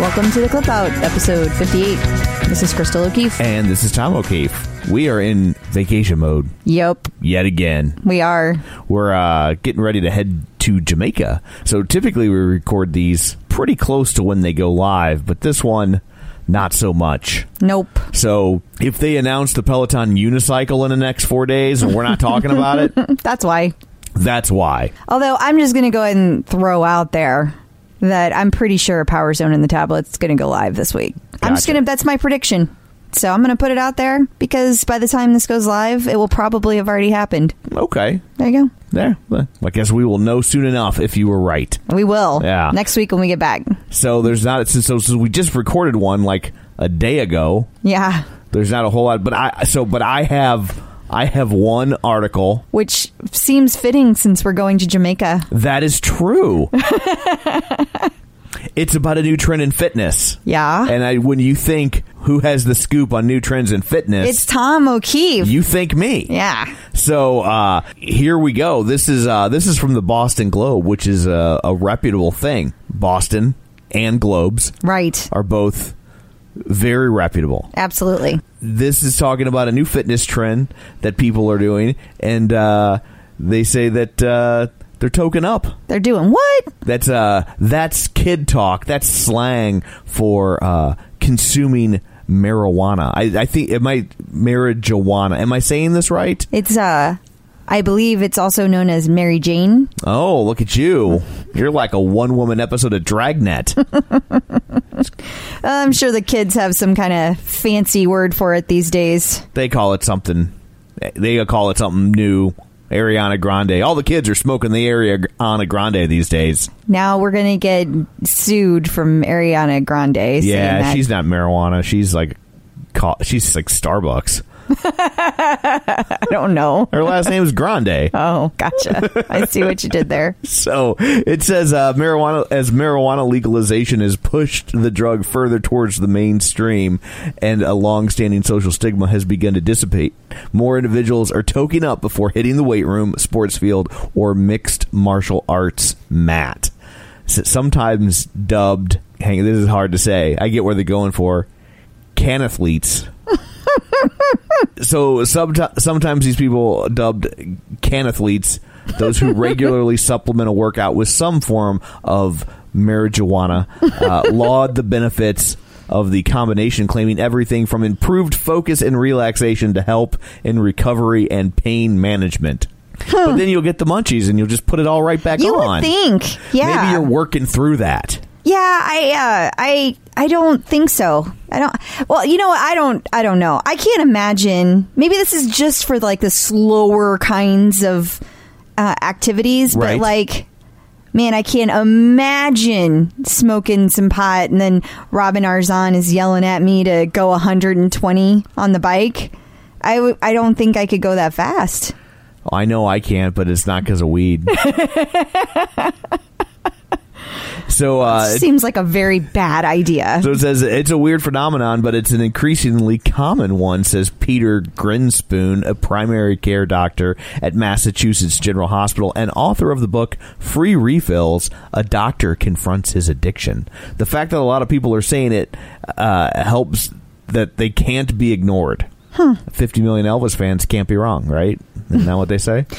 Welcome to the Clip Out, episode 58. This is Crystal O'Keefe. And this is Tom O'Keefe. We are in vacation mode Yep, yet again. we are. We're uh, getting ready to head to Jamaica. So typically we record these pretty close to when they go live, but this one, not so much. Nope. So if they announce the Peloton unicycle in the next four days and we're not talking about it, That's why. that's why. Although I'm just going to go ahead and throw out there that I'm pretty sure Power Zone and the tablet's going to go live this week. I'm just going to, that's my prediction. So I'm going to put it out there because by the time this goes live, it will probably have already happened. Okay. There you go. There. Well, I guess we will know soon enough if you were right. We will. Yeah. Next week when we get back. So there's not so, so, so we just recorded one like a day ago. Yeah. There's not a whole lot, but I so but I have I have one article Which seems fitting since we're going to Jamaica. that is true. it's about a new trend in fitness. Yeah. And I, when you think who has the scoop on new trends in fitness, it's Tom O'Keefe. you think me. yeah. So uh, here we go. This is uh, this is from the Boston Globe, which is a, a reputable thing. Boston and Globes Right. are both very reputable. Absolutely. This is talking about a new fitness trend that people are doing, and uh, they say that uh, they're token up. They're doing what? That's uh, that's kid talk. That's slang for uh, consuming marijuana. I, I think it might marijuana. Am I saying this right? It's uh I believe it's also known as Mary Jane. Oh, look at you! You're like a one woman episode of Dragnet. I'm sure the kids have some kind of fancy word for it these days. they call it something. They call it something new. Ariana Grande. All the kids are smoking the Ariana Grande these days. Now we're gonna get sued from Ariana Grande. Yeah, that. she's not marijuana. She's like, she's like Starbucks. Don't know. Her last name is Grande. Oh, gotcha. I see what you did there. So it says uh, marijuana as marijuana legalization has pushed the drug further towards the mainstream, and a long-standing social stigma has begun to dissipate. More individuals are toking up before hitting the weight room, sports field, or mixed martial arts mat. Sometimes dubbed, hang, this is hard to say. I get where they're going for canathletes. So someti- sometimes these people dubbed can athletes those who regularly supplement a workout with some form of marijuana, uh, laud the benefits of the combination, claiming everything from improved focus and relaxation to help in recovery and pain management. But then you'll get the munchies and you'll just put it all right back You on. would think, yeah. Maybe you're working through that. Yeah, I uh, I I don't think so. I don't. Well, you know what? I don't. I don't know. I can't imagine. Maybe this is just for like the slower kinds of uh, activities, Right. but like. Man, I can't imagine smoking some pot and then Robin Arzon is yelling at me to go 120 on the bike. I w- I don't think I could go that fast. I know I can't, but it's not because of weed. so, uh, it- Seems like a very bad idea. so it says it's a weird phenomenon, but it's an increasingly common one, says Peter Grinspoon, a primary care doctor at Massachusetts General Hospital and author of the book Free Refills A Doctor Confronts His Addiction. The fact that a lot of people are saying it uh, helps that they can't be ignored. 50 million Elvis fans can't be wrong, right? Isn't that what they say?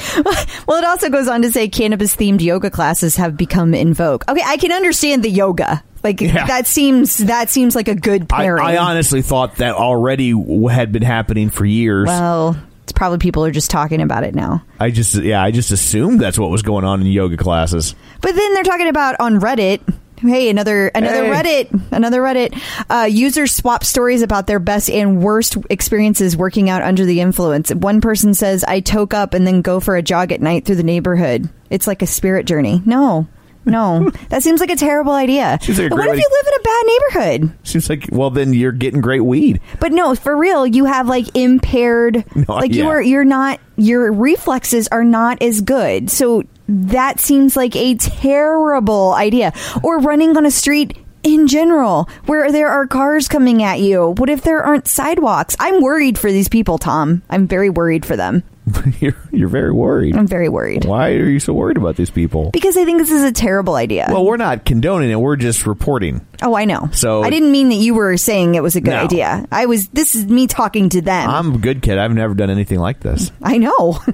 Well, it also goes on to say cannabis themed yoga classes have become in vogue. Okay, I can understand the yoga. Like Yeah. that seems that seems like a good I, pairing. I honestly thought that already had been happening for years. well, it's probably people are just talking about it now. I just, yeah, I just assumed that's what was going on in yoga classes. But then they're talking about on Reddit. Hey, another another Hey. Reddit, another Reddit. Uh, users swap stories about their best and worst experiences working out under the influence. One person says, "I toke up and then go for a jog at night through the neighborhood. It's like a spirit journey." No, no, that seems like a terrible idea. Like a But what if you live in a bad neighborhood? Seems like, well, then you're getting great weed. But no, for real, you have like impaired, No, like you are, you're not, your reflexes are not as good. So that seems like a terrible idea. Or running on a street in general where there are cars coming at you. What if there aren't sidewalks? I'm worried for these people, Tom. I'm very worried for them. you're, you're very worried. I'm very worried. Why are you so worried about these people? Because I think this is a terrible idea. Well, we're not condoning it. We're just reporting. oh, I know. So- I didn't mean that you were saying it was a good No. idea. I was. This is me talking to them. I'm a good kid. I've never done anything like this. I know.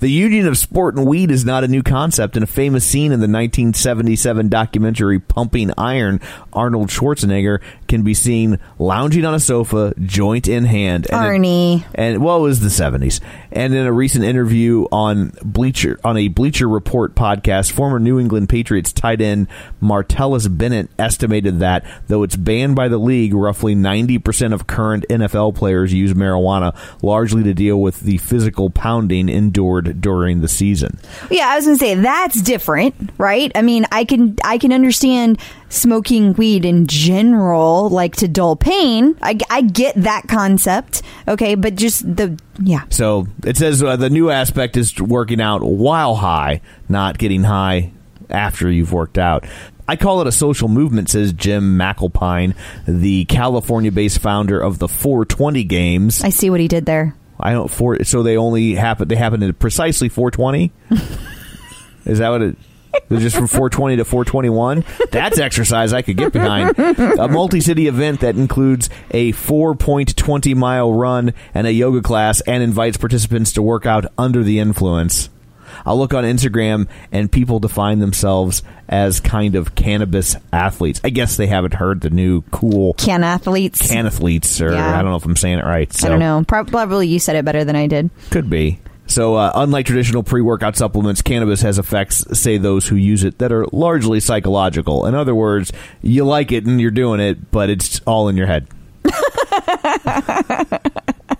The union of sport and weed is not a new concept. In a famous scene in the 1977 documentary Pumping Iron, Arnold Schwarzenegger can be seen lounging on a sofa, joint in hand. And Arnie. and well, it was the 70s. And in a recent interview on Bleacher on a Bleacher Report podcast, former New England Patriots tight end Martellus Bennett estimated that though it's banned by the league, roughly 90% of current NFL players use marijuana, largely to deal with the physical pounding endured during the season. Yeah, I was gonna say that's different, right? I mean, I can I can understand smoking weed in general, like to dull pain. I, I get that concept, okay, but just the yeah, So it says uh, the new aspect is working out while high, not getting high after you've worked out. I call it a social movement, says Jim McAlpine, the California-based founder of the 420 games. I see what he did there. I don't for so they only happen they happen at precisely 420. Is that what it? Just from 420 to 421. That's exercise I could get behind. A multi-city event that includes a 4.20 mile run and a yoga class, and invites participants to work out under the influence. I'll look on Instagram and people define themselves as kind of cannabis athletes. I guess they haven't heard the new cool Can athletes? can athletes, or Yeah. I don't know if I'm saying it right. So. I don't know. Probably you said it better than I did. Could be. So, uh, unlike traditional pre workout supplements, cannabis has effects, say those who use it, that are largely psychological. In other words, you like it and you're doing it, but it's all in your head.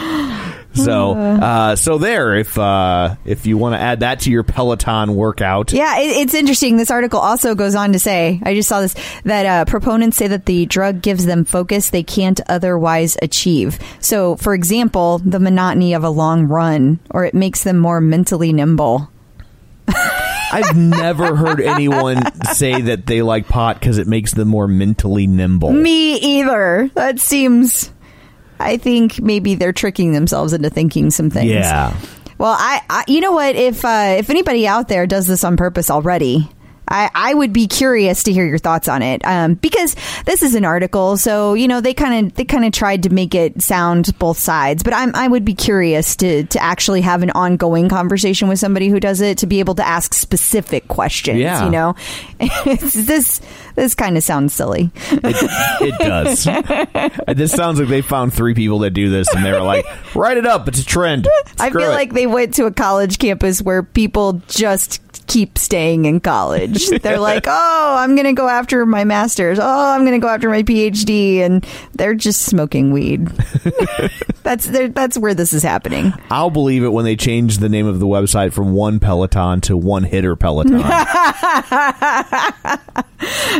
so, uh, so there. If uh, if you want to add that to your Peloton workout, Yeah, it, it's interesting. This article also goes on to say, I just saw this, that uh, proponents say that the drug gives them focus they can't otherwise achieve. So, for example, the monotony of a long run, or it makes them more mentally nimble. I've never heard anyone say that they like pot because it makes them more mentally nimble. Me either. That seems. I think maybe they're tricking themselves into thinking some things. Yeah. Well, I, I you know what? If uh, if anybody out there does this on purpose already, I, I would be curious to hear your thoughts on it um, because this is an article, so you know they kind of they kind of tried to make it sound both sides. But I'm I would be curious to to actually have an ongoing conversation with somebody who does it to be able to ask specific questions. Yeah. You know, this this kind of sounds silly. It, it does. This sounds like they found three people that do this, and they were like, "Write it up. It's a trend." I feel it." like they went to a college campus where people just keep staying in college. They're like, oh, I'm going to go after my master's. Oh, I'm going to go after my PhD. And they're just smoking weed. that's that's where this is happening. I'll believe it when they change the name of the website from one Peloton to one hitter Peloton.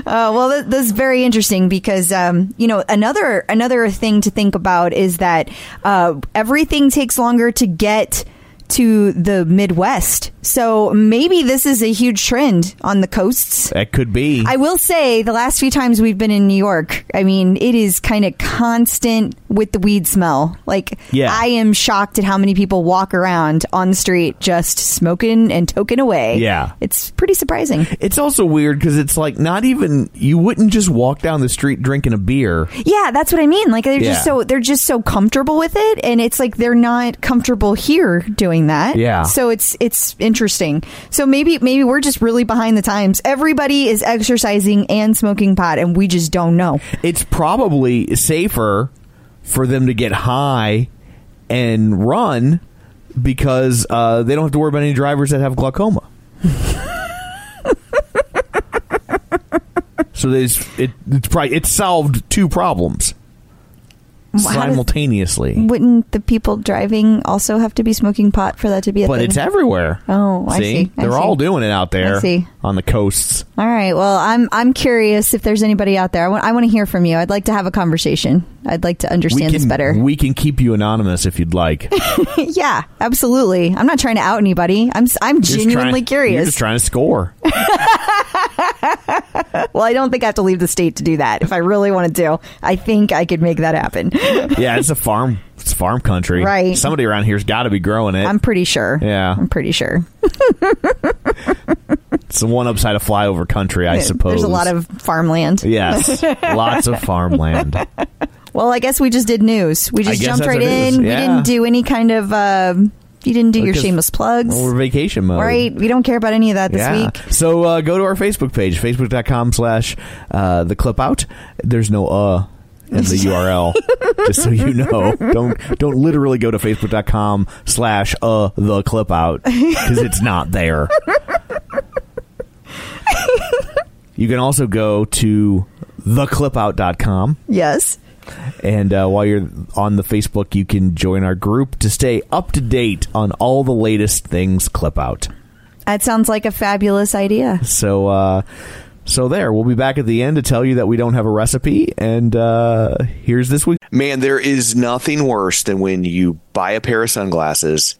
Uh, well, th- this is very interesting because um, you know another another thing to think about is that uh, everything takes longer to get to the Midwest. So maybe this is a huge trend on the coasts. that could be. I will say the last few times we've been in New York, I mean, it is kind of constant with the weed smell. Like, Yeah. I am shocked at how many people walk around on the street just smoking and toking away. Yeah. It's pretty surprising. it's also weird because it's like not even you wouldn't just walk down the street drinking a beer. Yeah, that's what I mean. Like they're just so they're just so comfortable with it and it's like they're not comfortable here doing that. Yeah. So it's it's interesting. So maybe maybe we're just really behind the times. Everybody is exercising and smoking pot and we just don't know. It's probably safer for them to get high and run because uh, they don't have to worry about any drivers that have glaucoma. so it, it's probably it solved two problems How does- simultaneously. Wouldn't the people driving also have to be smoking pot for that to be a thing? but thing? it's everywhere. Oh, I see. I They're see. all doing it out there I see. on the coasts. All right. Well, I'm I'm curious if there's anybody out there. I want I want to hear from you. I'd like to have a conversation. I'd like to understand this better. We can keep you anonymous if you'd like. Yeah, absolutely. I'm not trying to out anybody. I'm I'm genuinely trying- curious. You're just trying to score. Well, I don't think I have to leave the state to do that. If I really wanted to, I think I could make that happen. yeah, it's a farm. It's farm country. Right. Somebody around here's got to be growing it. I'm pretty sure. Yeah. I'm pretty sure. it's the one upside of flyover country, I suppose. There's a lot of farmland. yes, lots of farmland. Well, I guess we just did news. We just jumped right in. We didn't do any kind of. Uh, you didn't do your shameless plugs. Well, we're vacation mode. right. We don't care about any of that this yeah. week. So uh, go to our Facebook page, facebook.com slash uh, the clip out. There's no uh in the URL, just so you know. Don't don't literally go to facebook.com slash uh the clip out because it's not there. you can also go to theclipout.com Yes. And uh, while you're on the Facebook, you can join our group to stay up to date on all the latest things clip out. That sounds like a fabulous idea. So, uh, so there, we'll be back at the end to tell you that we don't have a recipe. And uh, here's this week. Man, there is nothing worse than when you buy a pair of sunglasses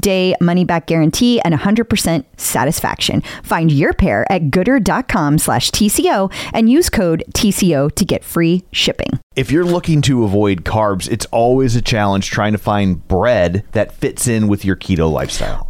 day money back guarantee and 100% satisfaction. Find your pair at goodr.com slash TCO and use code TCO to get free shipping. If you're looking to avoid carbs, it's always a challenge trying to find bread that fits in with your keto lifestyle.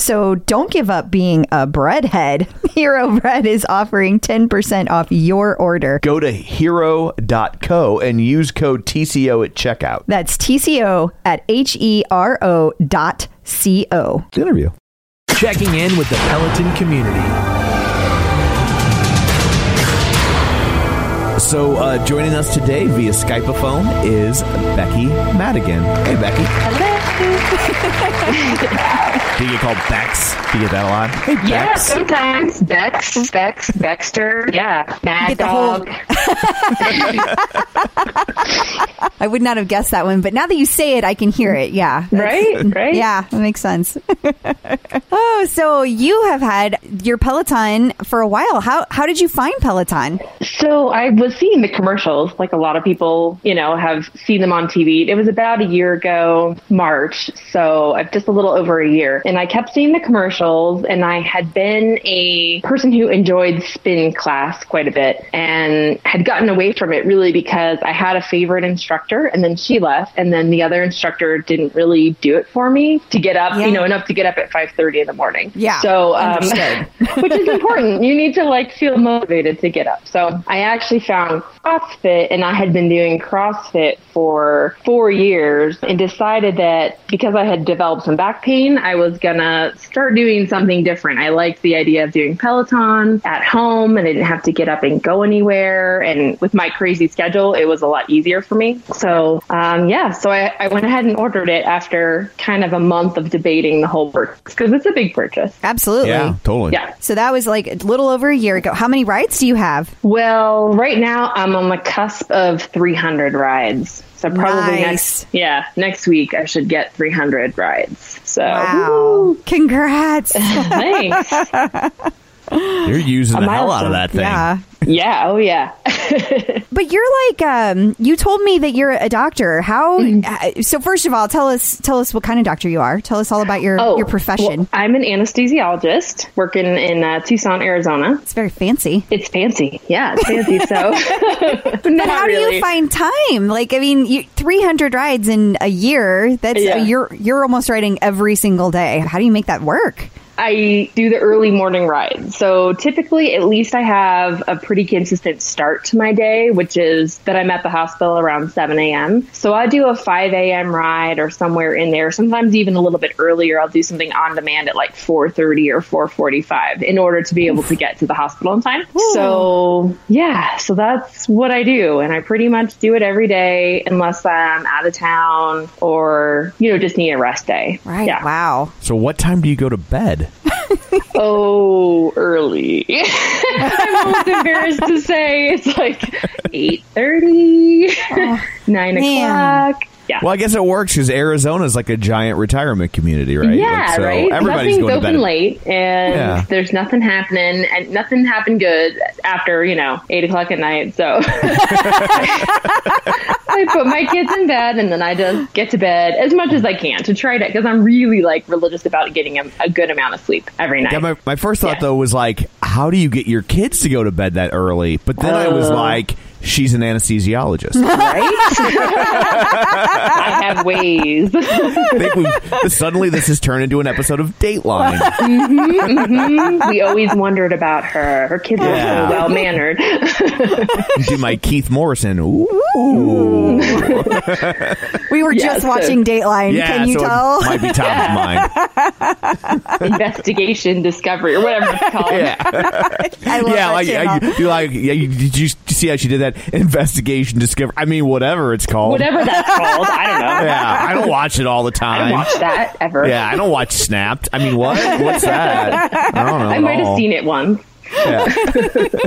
So don't give up being a breadhead. Hero Bread is offering 10% off your order. Go to hero.co and use code TCO at checkout. That's TCO at H E R O dot C O. Good interview. Checking in with the Peloton community. So, uh, joining us today via Skypeophone is Becky Madigan. Hey, Becky. Do you get called Bex? Do you get that a lot? Hey, Yeah, Bex. sometimes Bex, Bex, Dexter. Yeah, Mad Get the whole- Dog. I would not have guessed that one, but now that you say it, I can hear it. Yeah. Right, right. Yeah, that makes sense. oh, so you have had your Peloton for a while. How how did you find Peloton? So I was seeing the commercials, like a lot of people, you know, have seen them on TV. It was about a year ago, March, so uh, just a little over a year. And I kept seeing the commercials, and I had been a person who enjoyed spin class quite a bit and had gotten away from it really because I had a favorite instructor, and then she left, and then the other instructor didn't really do it for me to get up, Yeah. you know, enough to get up at 5:30 in the morning. Yeah, So um, which is important. You need to like feel motivated to get up. So I actually found CrossFit and I had been doing CrossFit for four years and decided that because I had developed some back pain, I was gonna start doing something different. I liked the idea of doing Peloton at home and I didn't have to get up and go anywhere. And with my crazy schedule, it was a lot easier for me. So um, yeah, so I, I went ahead and ordered it after kind of a month of debating the whole purchase because it's a big purchase. Absolutely. Yeah, totally. Yeah. So that was like a little over a year ago. How many rides do you have? Well, right now I'm on the cusp of 300 rides. So probably Nice. next, yeah, next week I should get 300 rides. So Wow. Congrats. thanks. You're using A the hell out of that thing. yeah. yeah, oh yeah. But you're like, um, you told me that you're a doctor. How? uh, so first of all, tell us, tell us what kind of doctor you are. Tell us all about your your profession. Oh, well, I'm an anesthesiologist working in uh, Tucson, Arizona. it's very fancy. It's fancy. Yeah, it's fancy. So, But how do you find time? Like, I mean, you, 300 rides in a year. That's Yeah. you're you're almost riding every single day. How do you make that work? I do the early morning ride. So typically, at least I have a pretty consistent start to my day, which is that I'm at the hospital around 7 a.m. So I do a 5 a.m. ride or somewhere in there. Sometimes even a little bit earlier. I'll do something on demand at like 4:30 or 4:45 in order to be able to get to the hospital in time. So yeah, so that's what I do, and I pretty much do it every day unless I'm out of town or you know just need a rest day. Right. Yeah. Wow. So, what time do you go to bed? Oh, early. I'm almost embarrassed to say it's like eight thirty, oh, nine man. o'clock. Yeah. Well, I guess it works because Arizona is like a giant retirement community, right? Yeah, Like, so right. Everybody's Nothing's going to open bed. late, and Yeah. there's nothing happening, and nothing happened good after you know eight o'clock at night. So I put my kids in bed, and then I just get to bed as much as I can to try to because I'm really like religious about getting a, a good amount of sleep every night. Yeah, my, my first thought Yeah. though was like, how do you get your kids to go to bed that early? But then I was Uh. like, she's an anesthesiologist. right? I have ways. I think we've, suddenly this has turned into an episode of Dateline. Mm-hmm. Mm-hmm. we always wondered about her. Her kids Yeah. are so well mannered. Do my Keith Morrison. Ooh. We were Yeah, just so- watching Dateline. Yeah, Can you so tell? it might be top of mind. Investigation, discovery, or whatever it's called. Yeah, I love yeah. that Like, channel. you, you like, yeah. You, did you see how she did that? Investigation, discover. I mean, whatever it's called. Whatever that's called. I don't know. Yeah, I don't watch it all the time. I time. don't watch that ever. Yeah, I don't watch Snapped. I mean, what? What's that? I don't know. I might have all. seen it once. Yeah.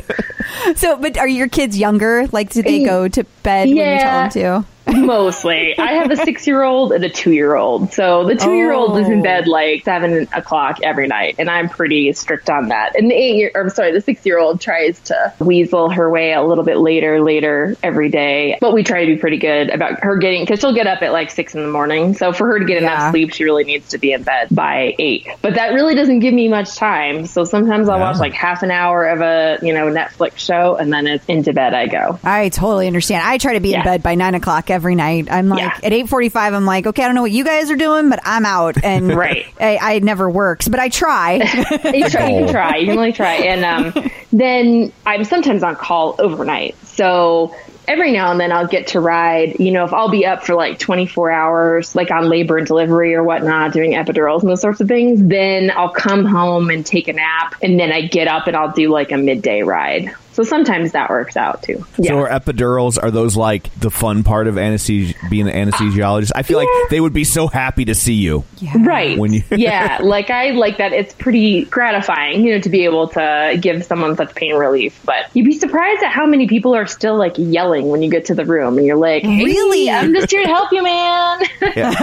So, but are your kids younger? Like, do they go to bed when you tell them to? Mostly. I have a six year old and a two year old. So the two year old is in Oh. bed like seven o'clock every night, and I'm pretty strict on that. And the eight year, I'm sorry, the six year old tries to weasel her way a little bit later, later every day. But we try to be pretty good about her getting, because she'll get up at like six in the morning. So for her to get Yeah. enough sleep, she really needs to be in bed by eight. But that really doesn't give me much time. So sometimes I'll Yeah. watch like half an hour of a, you know, Netflix show, and then it's into bed I go. I totally understand. I try to be in bed by nine o'clock every night. I'm like Yeah. at eight forty-five. I'm like, okay, I don't know what you guys are doing, but I'm out, and Right. I, I never works, but I try. you, try, you can try. You can really try. And um, then I'm sometimes on call overnight. So every now and then I'll get to ride. You know, if I'll be up for like 24 hours, like on labor and delivery or whatnot, doing epidurals and those sorts of things, then I'll come home and take a nap. And then I get up and I'll do like a midday ride. So sometimes that works out too. Yeah. So are epidurals are those like the fun part of anesthesia being an anesthesiologist? I feel Yeah. like they would be so happy to see you. Right. When you- yeah, like I like that. It's pretty gratifying, you know, to be able to give someone such pain relief. But you'd be surprised at how many people are still like yelling when you get to the room, and you're like, hey, Really? I'm just here to help you, man. Yeah.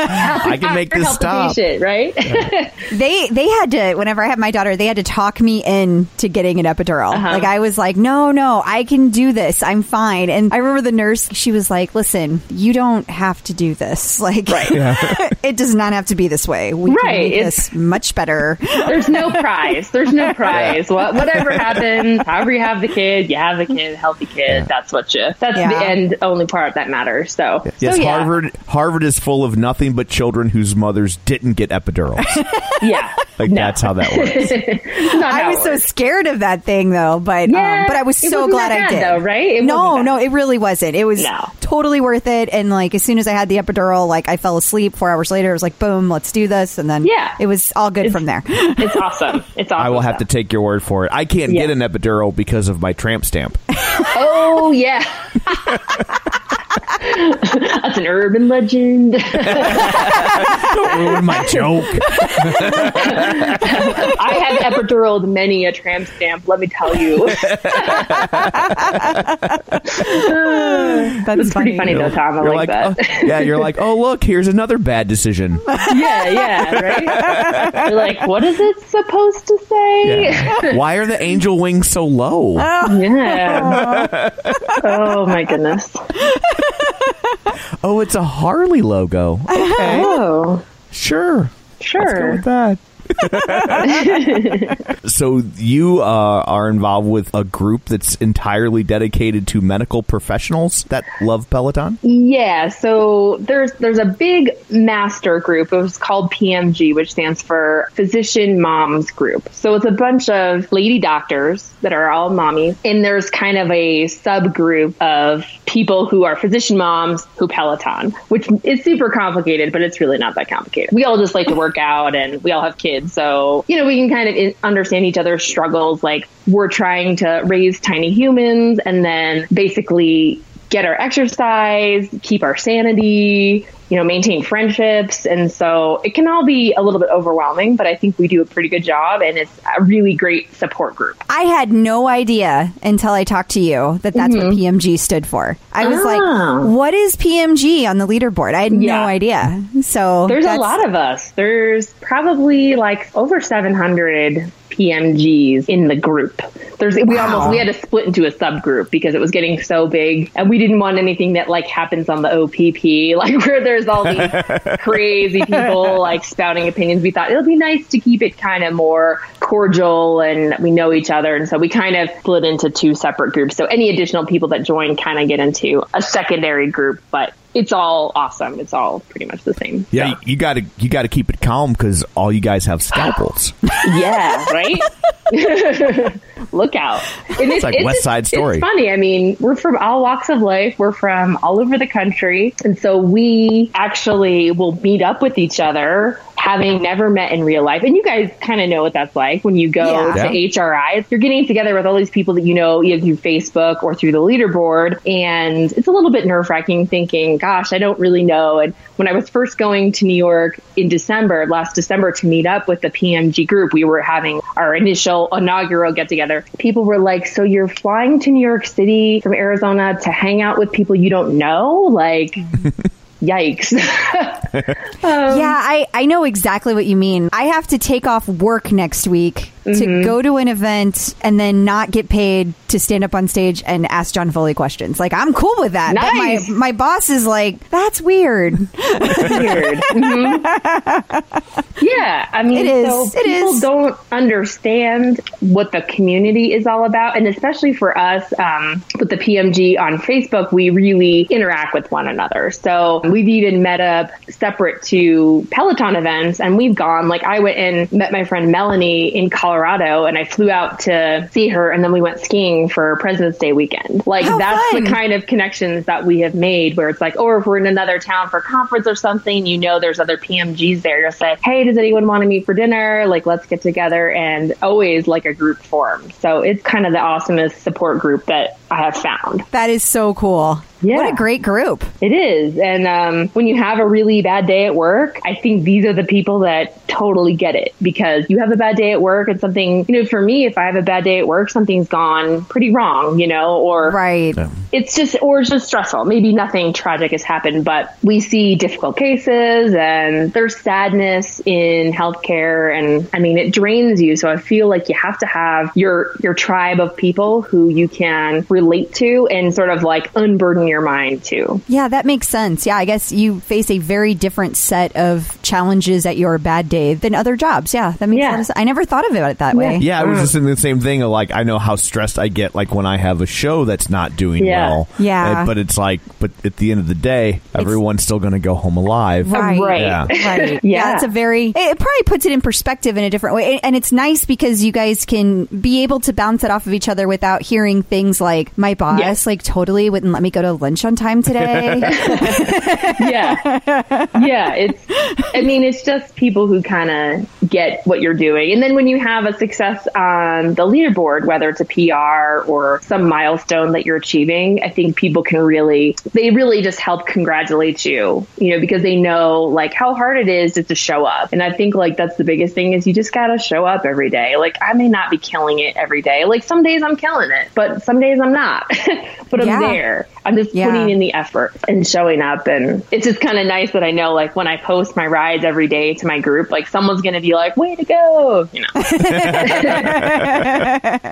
I can make this help the stop. patient, right? they they had to whenever I had my daughter, they had to talk me in to getting an epidural. Uh-huh. Like I was like, no, no, I can do this. I'm fine. And I remember the nurse, she was like, listen, you don't have to do this. Like, it does not have to be this way. We Right, make it's- this much better. There's no prize. There's no prize. What, whatever happens, however you have the kid, you have the kid, healthy kid. That's what you. That's Yeah. the end only part that matters. So, Yes, so yeah, Harvard Harvard is full of nothing but children whose mothers didn't get epidurals. Yeah, Like No. that's how that works. Not I how was it so scared of that thing though, but Yeah, um, but I was it so wasn't glad that I did. though, right? It no, no, it really wasn't. It was No. totally worth it. And like as soon as I had the epidural, like I fell asleep. Four hours later, it was like boom, let's do this, and then Yeah. it was all good from there. It's awesome. It's awesome. I will have to take your word for it. I can't Yeah. get an epidural because of my tramp stamp. Oh yeah. That's an urban legend. Don't ruin my joke. I have epiduraled many a tramp stamp. Let me tell you, That's it's pretty funny though, Tom. I You're like, like, that. oh, yeah, you're like, oh look, here's another bad decision. yeah, yeah, right. You're like, what is it supposed to say? Yeah. Why are the angel wings so low? Yeah. Oh my goodness. Oh, it's a Harley logo. Okay, Oh, sure. sure. Let's go with that. so you uh, are involved with a group that's entirely dedicated to medical professionals that love Peloton. Yeah, so there's there's a big master group. It was called PMG, which stands for Physician Moms Group. So it's a bunch of lady doctors that are all mommies, and there's kind of a subgroup of people who are physician moms who Peloton, which is super complicated, but it's really not that complicated. We all just like to work out, and we all have kids, so you know we can kind of understand each other's struggles. Like we're trying to raise tiny humans, and then basically get our exercise, keep our sanity, you know, maintain friendships. And so it can all be a little bit overwhelming, but I think we do a pretty good job and it's a really great support group. I had no idea until I talked to you that that's what PMG stood for. I was Mm-hmm. Ah. like, what is PMG on the leaderboard? I had Yeah. no idea. So There's a lot of us. There's probably like over 700 PMGs in the group. There's we almost we had to split into a subgroup because it was getting so big and we didn't want anything that like happens on the OPP like where there's all these crazy people like spouting opinions. We thought it'll be nice to keep it kind of more cordial and we know each other and so we kind of split into two separate groups. So any additional people that join kind of get into a secondary group, but it's all awesome. It's all pretty much the same. Yeah, stuff. you got to you got to keep it calm because all you guys have scalpels. Yeah, right? Look out. And It's like West Side Story. It's funny. I mean, we're from all walks of life. We're from all over the country. And so we actually will meet up with each other having never met in real life, and you guys kind of know what that's like when you go Yeah. to HRI. You're getting together with all these people that you know either through Facebook or through the leaderboard, and it's a little bit nerve wracking thinking, "Gosh, I don't really know." And when I was first going to New York in December, last December, to meet up with the PMG group, we were having our initial inaugural get together. People were like, "So you're flying to New York City from Arizona to hang out with people you don't know?" Like. Yikes. yeah, um, I, I know exactly what you mean. I have to take off work next week to go to an event and then not get paid to stand up on stage and ask John Foley questions. Like, I'm cool with that. But my, my boss is like, that's weird. weird. Mhm. Yeah, I mean, It is. So It people is. don't understand what the community is all about, and especially for us um, with the PMG on Facebook, we really interact with one another. So we've even met up separate to Peloton events, and we've gone. Like I went and met my friend Melanie in Colorado, and I flew out to see her, and then we went skiing for President's Day weekend. Like How that's fun. the kind of connections that we have made where it's like, or if we're in another town for a conference or something, you know, there's other PMGs there. You'll say, Hey, does anyone want to meet for dinner? Like, let's get together and always like a group form. So it's kind of the awesomest support group that I have found. That is so cool. Yeah. What a great group. It is. And um, when you have a really bad day at work, I think these are the people that totally get it because you have a bad day at work and something, you know, for me, if I have a bad day at work, something's gone pretty wrong, you know, or Right. it's just or it's just stressful maybe nothing tragic has happened but we see difficult cases and there's sadness in healthcare and i mean it drains you so i feel like you have to have your your tribe of people who you can relate to and sort of like unburden your mind too. Yeah, that makes sense. Yeah, I guess you face a very different set of challenges at your bad day than other jobs. Yeah, that makes Yeah. a lot of sense. I never thought of it that way. Yeah, I was just in the same thing. Of like, I know how stressed I get, like when I have a show that's not doing Yeah. well. Yeah. Uh, but it's like, but at the end of the day, everyone's still going to go home alive. Right. Right. Yeah. Right. Yeah. It's a very, it probably puts it in perspective in a different way. And it's nice because you guys can be able to bounce it off of each other without hearing things like, my boss, Yes. like, totally wouldn't let me go to lunch on time today. yeah. Yeah it's i mean it's just people who kind of get what you're doing. And then when you have a success on the leaderboard whether it's a pr or some milestone that you're achieving i think people can really they really just help congratulate you you know because they know like how hard it is just to show up. And i think like that's the biggest thing is you just gotta show up every day. Like i may not be killing it every day. Like some days i'm killing it but some days i'm not. But i'm there. I'm just Yeah. putting in the effort and showing up and it's just kind of nice that i know like when i post my rides every day to my group like someone's gonna be like way to go you know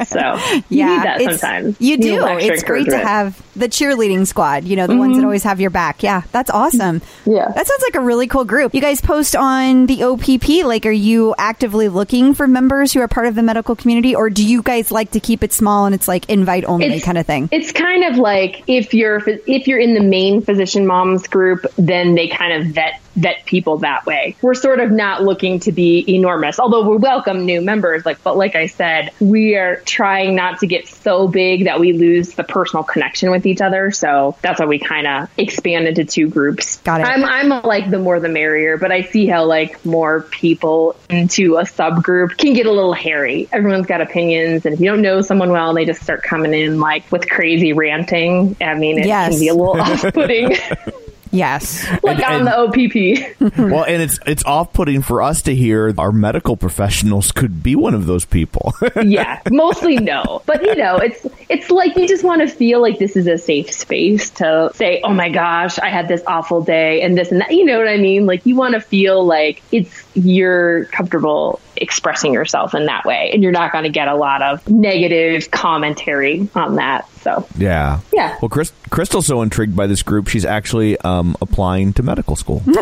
so you need that sometimes You do. It's great to have the cheerleading squad, you know, the ones that always have your back. Yeah, that's awesome. Mm-hmm. Yeah. That sounds like a really cool group. You guys post on the OPP. Like, are you actively looking for members who are part of the medical community, or do you guys like to keep it small and it's like invite only It's- kind of thing? It's kind of like if you're if you're in the main physician moms group, then they kind of vet vet people that way. We're sort of not looking to be enormous, although we welcome new members. Like, but like I said, we are trying not to get so big that we lose the personal connection with each other. So that's why we kind of expand into two groups. Got it. I'm I'm like the more the merrier, but I see how like more people into a subgroup can get a little hairy. Everyone's got opinions, and if you don't know someone well, they just start coming in like with crazy ranting. I mean, it Yes. can be a little off-putting, Yes. like And- on the OPP. well, and it's it's off putting for us to hear our medical professionals could be one of those people. yeah, mostly no, but you know, it's it's like you just want to feel like this is a safe space to say, "Oh my gosh, I had this awful day," and this and that. You know what I mean? Like you want to feel like it's you're comfortable expressing yourself in that way, and you're not going to get a lot of negative commentary on that. So yeah. Yeah. Well, Chris, Crystal's so intrigued by this group, she's actually um, applying to medical school. Come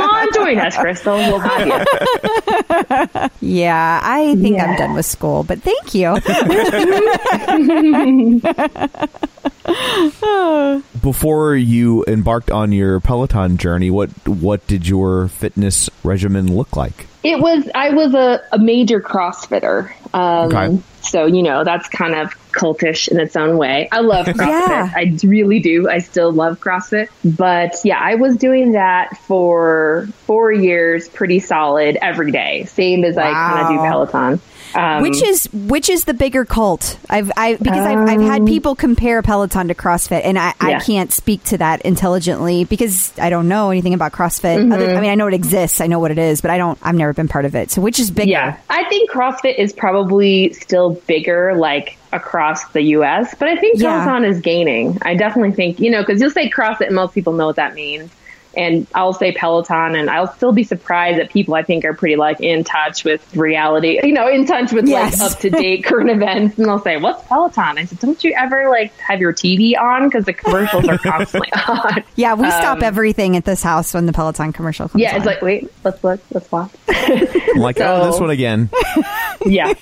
on, join us, Crystal. We'll have you. Yeah, I think I'm done with school, but thank you. Before you embarked on your Peloton journey, what what did your fitness regimen look like? It was I was a, a major CrossFitter. Um, Okay. So you know that's kind of cultish in its own way. I love CrossFit. Yeah. I really do. I still love CrossFit. But yeah, I was doing that for four years, pretty solid every day, same as I kind of do Peloton. Um, Which is which is the bigger cult? I've I because I've, I've had people compare Peloton to CrossFit, and I, I Um, can't speak to that intelligently because I don't know anything about CrossFit. Mm-hmm. Other, I mean, I know it exists, I know what it is, but I don't. I've never been part of it. So which is bigger? Yeah, I think CrossFit is probably still bigger, like across the U.S. But I think Yeah. Peloton is gaining. I definitely think you know because you'll say CrossFit, and most people know what that means. And I'll say Peloton, and I'll still be surprised that people I think are pretty like in touch with reality, you know, in touch with Yes. like up to date current events. And they'll say, "What's Peloton?" I said, "Don't you ever like have your TV on because the commercials are constantly on." Yeah, we stop everything at this house when the Peloton commercial comes Um, Yeah, on. it's like, wait, let's look, let's watch. I'm like, oh, this one again. yeah.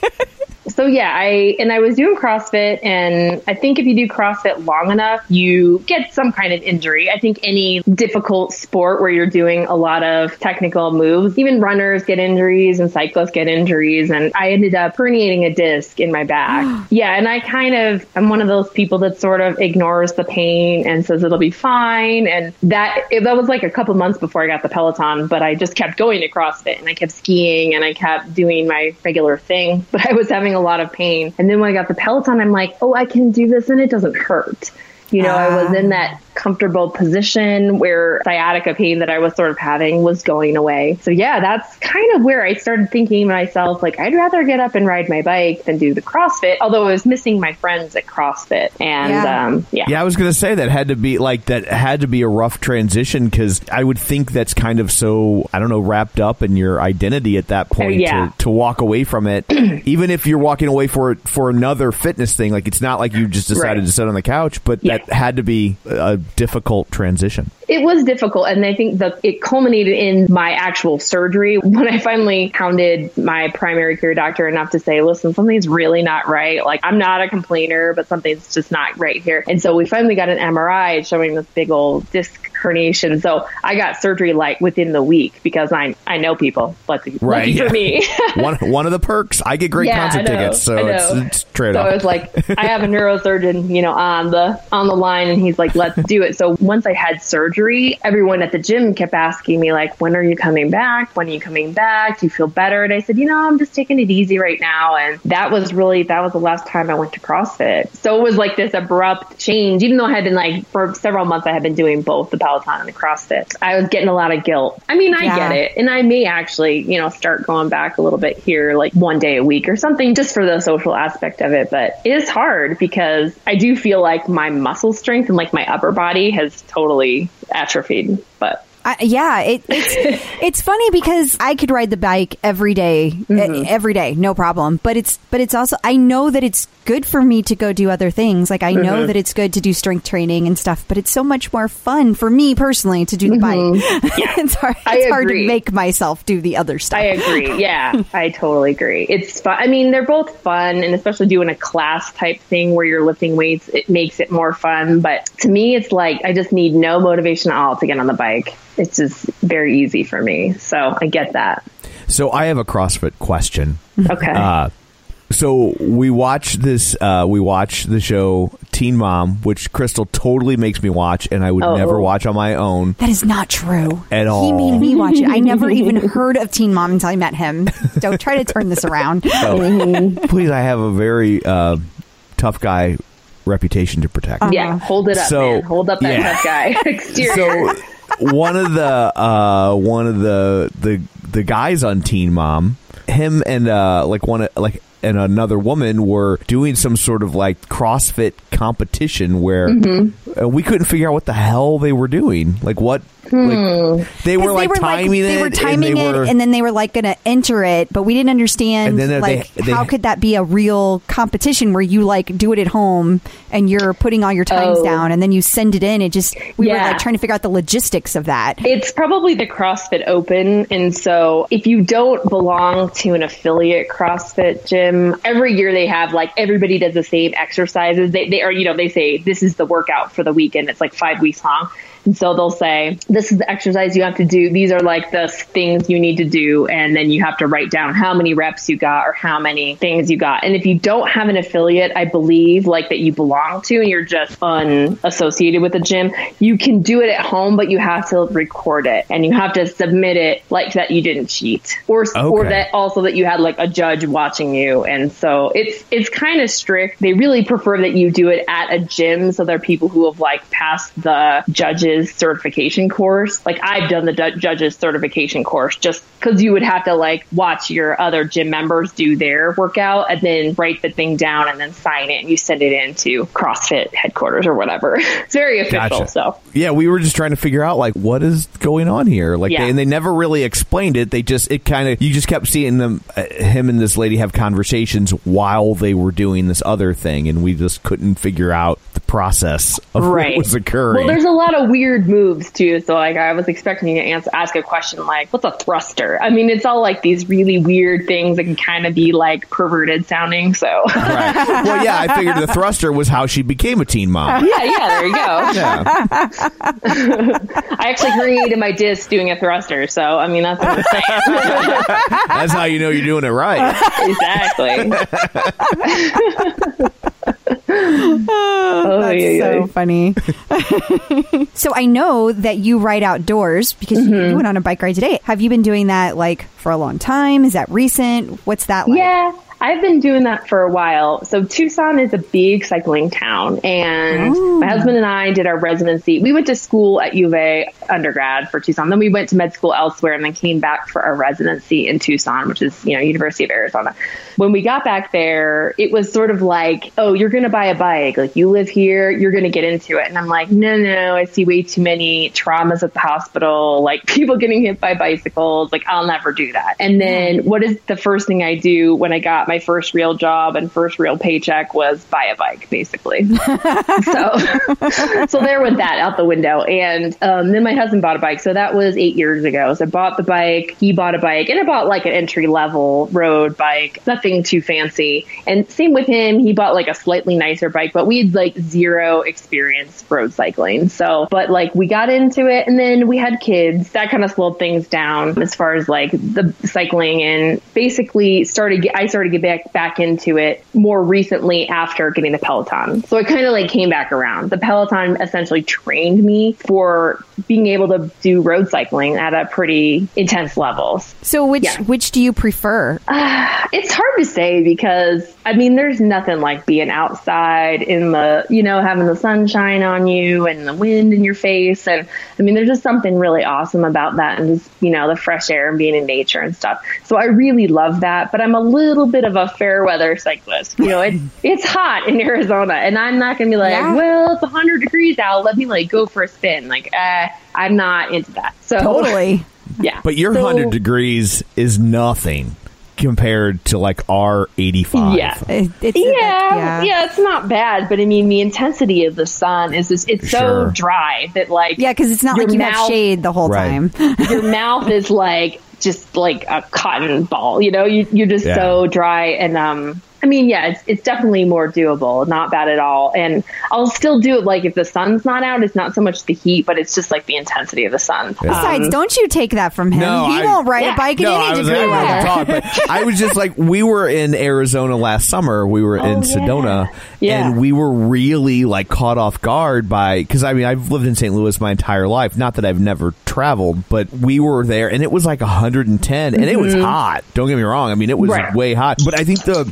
So yeah, I and I was doing CrossFit and I think if you do CrossFit long enough, you get some kind of injury. I think any difficult sport where you're doing a lot of technical moves, even runners get injuries and cyclists get injuries and I ended up herniating a disc in my back. yeah, and I kind of I'm one of those people that sort of ignores the pain and says it'll be fine and that that was like a couple months before I got the Peloton, but I just kept going to CrossFit and I kept skiing and I kept doing my regular thing, but I was having a lot of pain. And then when I got the Peloton, I'm like, oh, I can do this and it doesn't hurt. You know, I was in ah. that comfortable position where sciatica pain that I was sort of having was going away. So yeah, that's kind of where I started thinking to myself, like, I'd rather get up and ride my bike than do the CrossFit, although I was missing my friends at CrossFit. And Yeah. um, yeah. Yeah, I was going to say that had to be like that had to be a rough transition because I would think that's kind of so I don't know wrapped up in your identity at that point yeah. to, to walk away from it, even if you're walking away for for another fitness thing. Like it's not like you just decided Right. to sit on the couch, but Yeah. that had to be a difficult transition. It was difficult, and I think that it culminated in my actual surgery when I finally hounded my primary care doctor enough to say, "Listen, something's really not right. Like, I'm not a complainer, but something's just not right here." And so we finally got an MRI showing this big old disc herniation. So I got surgery like within the week because I I know people. Lucky, Right, lucky yeah. for me. one one of the perks I get great Yeah, concert tickets, so it's, it's trade So I was like, I have a neurosurgeon, you know, on the on the line, and he's like, let's do it. So once I had surgery, everyone at the gym kept asking me like, when are you coming back? When are you coming back? Do you feel better? And I said, you know, I'm just taking it easy right now. And that was really that was the last time I went to CrossFit. So it was like this abrupt change, even though I had been like for several months I had been doing both the Peloton and the CrossFit. I was getting a lot of guilt. I mean, I Yeah. get it, and I may actually, you know, start going back a little bit here, like one day a week or something, just for the social aspect of it. But it is hard because I do feel like my muscle strength and like my upper body has totally atrophied. But I, yeah, it, it's it's funny because I could ride the bike every day, Mm-hmm. every day, no problem. But it's but it's also I know that it's good for me to go do other things. Like I know Mm-hmm. that it's good to do strength training and stuff. But it's so much more fun for me personally to do the bike. it's hard. Mm-hmm. It's hard to make myself do the other stuff. I agree. Yeah, I totally agree. It's fun. I mean, they're both fun, and especially doing a class type thing where you're lifting weights, it makes it more fun. But to me, it's like I just need no motivation at all to get on the bike. It's just very easy for me. So I get that. so I have a CrossFit question. Okay. Uh, so we watch this. Uh, we watch the show Teen Mom, which Crystal totally makes me watch, and I would Oh. never watch on my own. That is not true At all. He made me watch it. I never even heard of Teen Mom until I met him. Don't try to turn this around. Please, I have a very uh, tough guy reputation to protect. yeah, hold it up, So, man. Hold up that yeah. tough guy exterior. so one of the uh, one of the the the guys on Teen Mom, him and uh, like one like and another woman were doing some sort of like CrossFit competition where Mm-hmm. we couldn't figure out what the hell they were doing. Like what? Like, hmm. they were 'Cause like timing it. They were and timing they it, were- and then they were like going to enter it, but we didn't understand And then like they- how could that be a real competition where you like do it at home and you're putting all your times Oh. down and then you send it in. It just we were like trying to figure out the logistics of that. It's probably the CrossFit Open. And so if you don't belong to an affiliate CrossFit gym, every year they have like everybody does the same exercises. They, they are, you know, they say this is the workout for the weekend. It's like five weeks long. And so they'll say, this is the exercise you have to do. These are like the things you need to do. And then you have to write down how many reps you got or how many things you got. And if you don't have an affiliate, I believe like that you belong to and you're just unassociated with the gym, you can do it at home, but you have to record it and you have to submit it like that you didn't cheat or, or that also that you had like a judge watching you. And so it's, it's kind of strict. They really prefer that you do it at a gym. So there are people who have like passed the judges certification course. Like I've done the du- judges certification course just because you would have to like watch your other gym members do their workout and then write the thing down and then sign it and you send it into CrossFit headquarters or whatever. it's very official. Gotcha. So Yeah, we were just trying to figure out like what is going on here. Like, Yeah. they, and they never really explained it. They just it kind of you just kept seeing them, uh, him and this lady have conversations while they were doing this other thing, and we just couldn't figure out the process of right what was occurring. Well, there's a lot of weird moves too. So like I was expecting you to answer, ask a question like, "What's a thruster?" I mean, it's all like these really weird things that can kind of be like perverted sounding. So right. Well, yeah, I figured the thruster was how she became a teen mom. yeah, yeah, there you go. Yeah. I actually created my disc doing a thruster. So I mean, that's what I'm. That's how you know you're doing it right. exactly. oh, That's yeah, yeah. so funny. so I know that you ride outdoors because Mm-hmm. you went on a bike ride today. Have you been doing that like for a long time? Is that recent? What's that like? Yeah, I've been doing that for a while. So Tucson is a big cycling town, and mm. my husband and I did our residency. We went to school at UVA undergrad for Tucson. Then we went to med school elsewhere, and then came back for our residency in Tucson, which is you know University of Arizona. When we got back there, it was sort of like, oh, you're going to buy a bike. Like you live here, you're going to get into it. And I'm like, no, no, I see way too many traumas at the hospital, like people getting hit by bicycles. Like I'll never do that. And then mm. what is the first thing I do when I got my first real job and first real paycheck was buy a bike, basically. so, so there went that out the window. And um, then my husband bought a bike. So that was eight years ago. So I bought the bike. He bought a bike and I bought like an entry level road bike, nothing too fancy. And same with him. He bought like a slightly nicer bike, but we had like zero experience road cycling. So, but like we got into it and then we had kids. That kind of slowed things down as far as like the cycling and basically started, I started get back, back into it more recently after getting the Peloton. So it kind of like came back around. The Peloton essentially trained me for being able to do road cycling at a pretty intense levels. So which Yeah. which do you prefer? It's hard to say because I mean, there's nothing like being outside in the, you know, having the sunshine on you and the wind in your face. And I mean, there's just something really awesome about that and just, you know, the fresh air and being in nature and stuff. So I really love that. But I'm a little bit of a fair weather cyclist. You know, it's, it's hot in Arizona and I'm not going to be like, Yeah. well, it's 100 degrees out. Let me like go for a spin. Like, uh, I'm not into that. So Totally. yeah. But your So- 100 degrees is nothing compared to like our 85. Yeah. It- it's- yeah, yeah, it's not bad, but I mean, the intensity of the sun is just, it's Sure. so dry that like Yeah, because it's not like you have shade the whole Right. time. your mouth is like just like a cotton ball. You know, you, you're just Yeah. so dry and um. I mean, yeah, it's it's definitely more doable, not bad at all. And I'll still do it like if the sun's not out. It's not so much the heat, but it's just like the intensity of the sun. Besides, Um, don't you take that from him. No, he I- won't ride Yeah. a bike in No, any I was degree able weather. talk, but I was just like, we were in Arizona last summer. We were in Oh, yeah. Sedona, Yeah. and we were really like caught off guard by because I mean I've lived in St. Louis my entire life. Not that I've never traveled, but we were there, and it was like 110, and it was hot. Don't get me wrong. I mean, it was Mm-hmm. Right. way hot. But I think the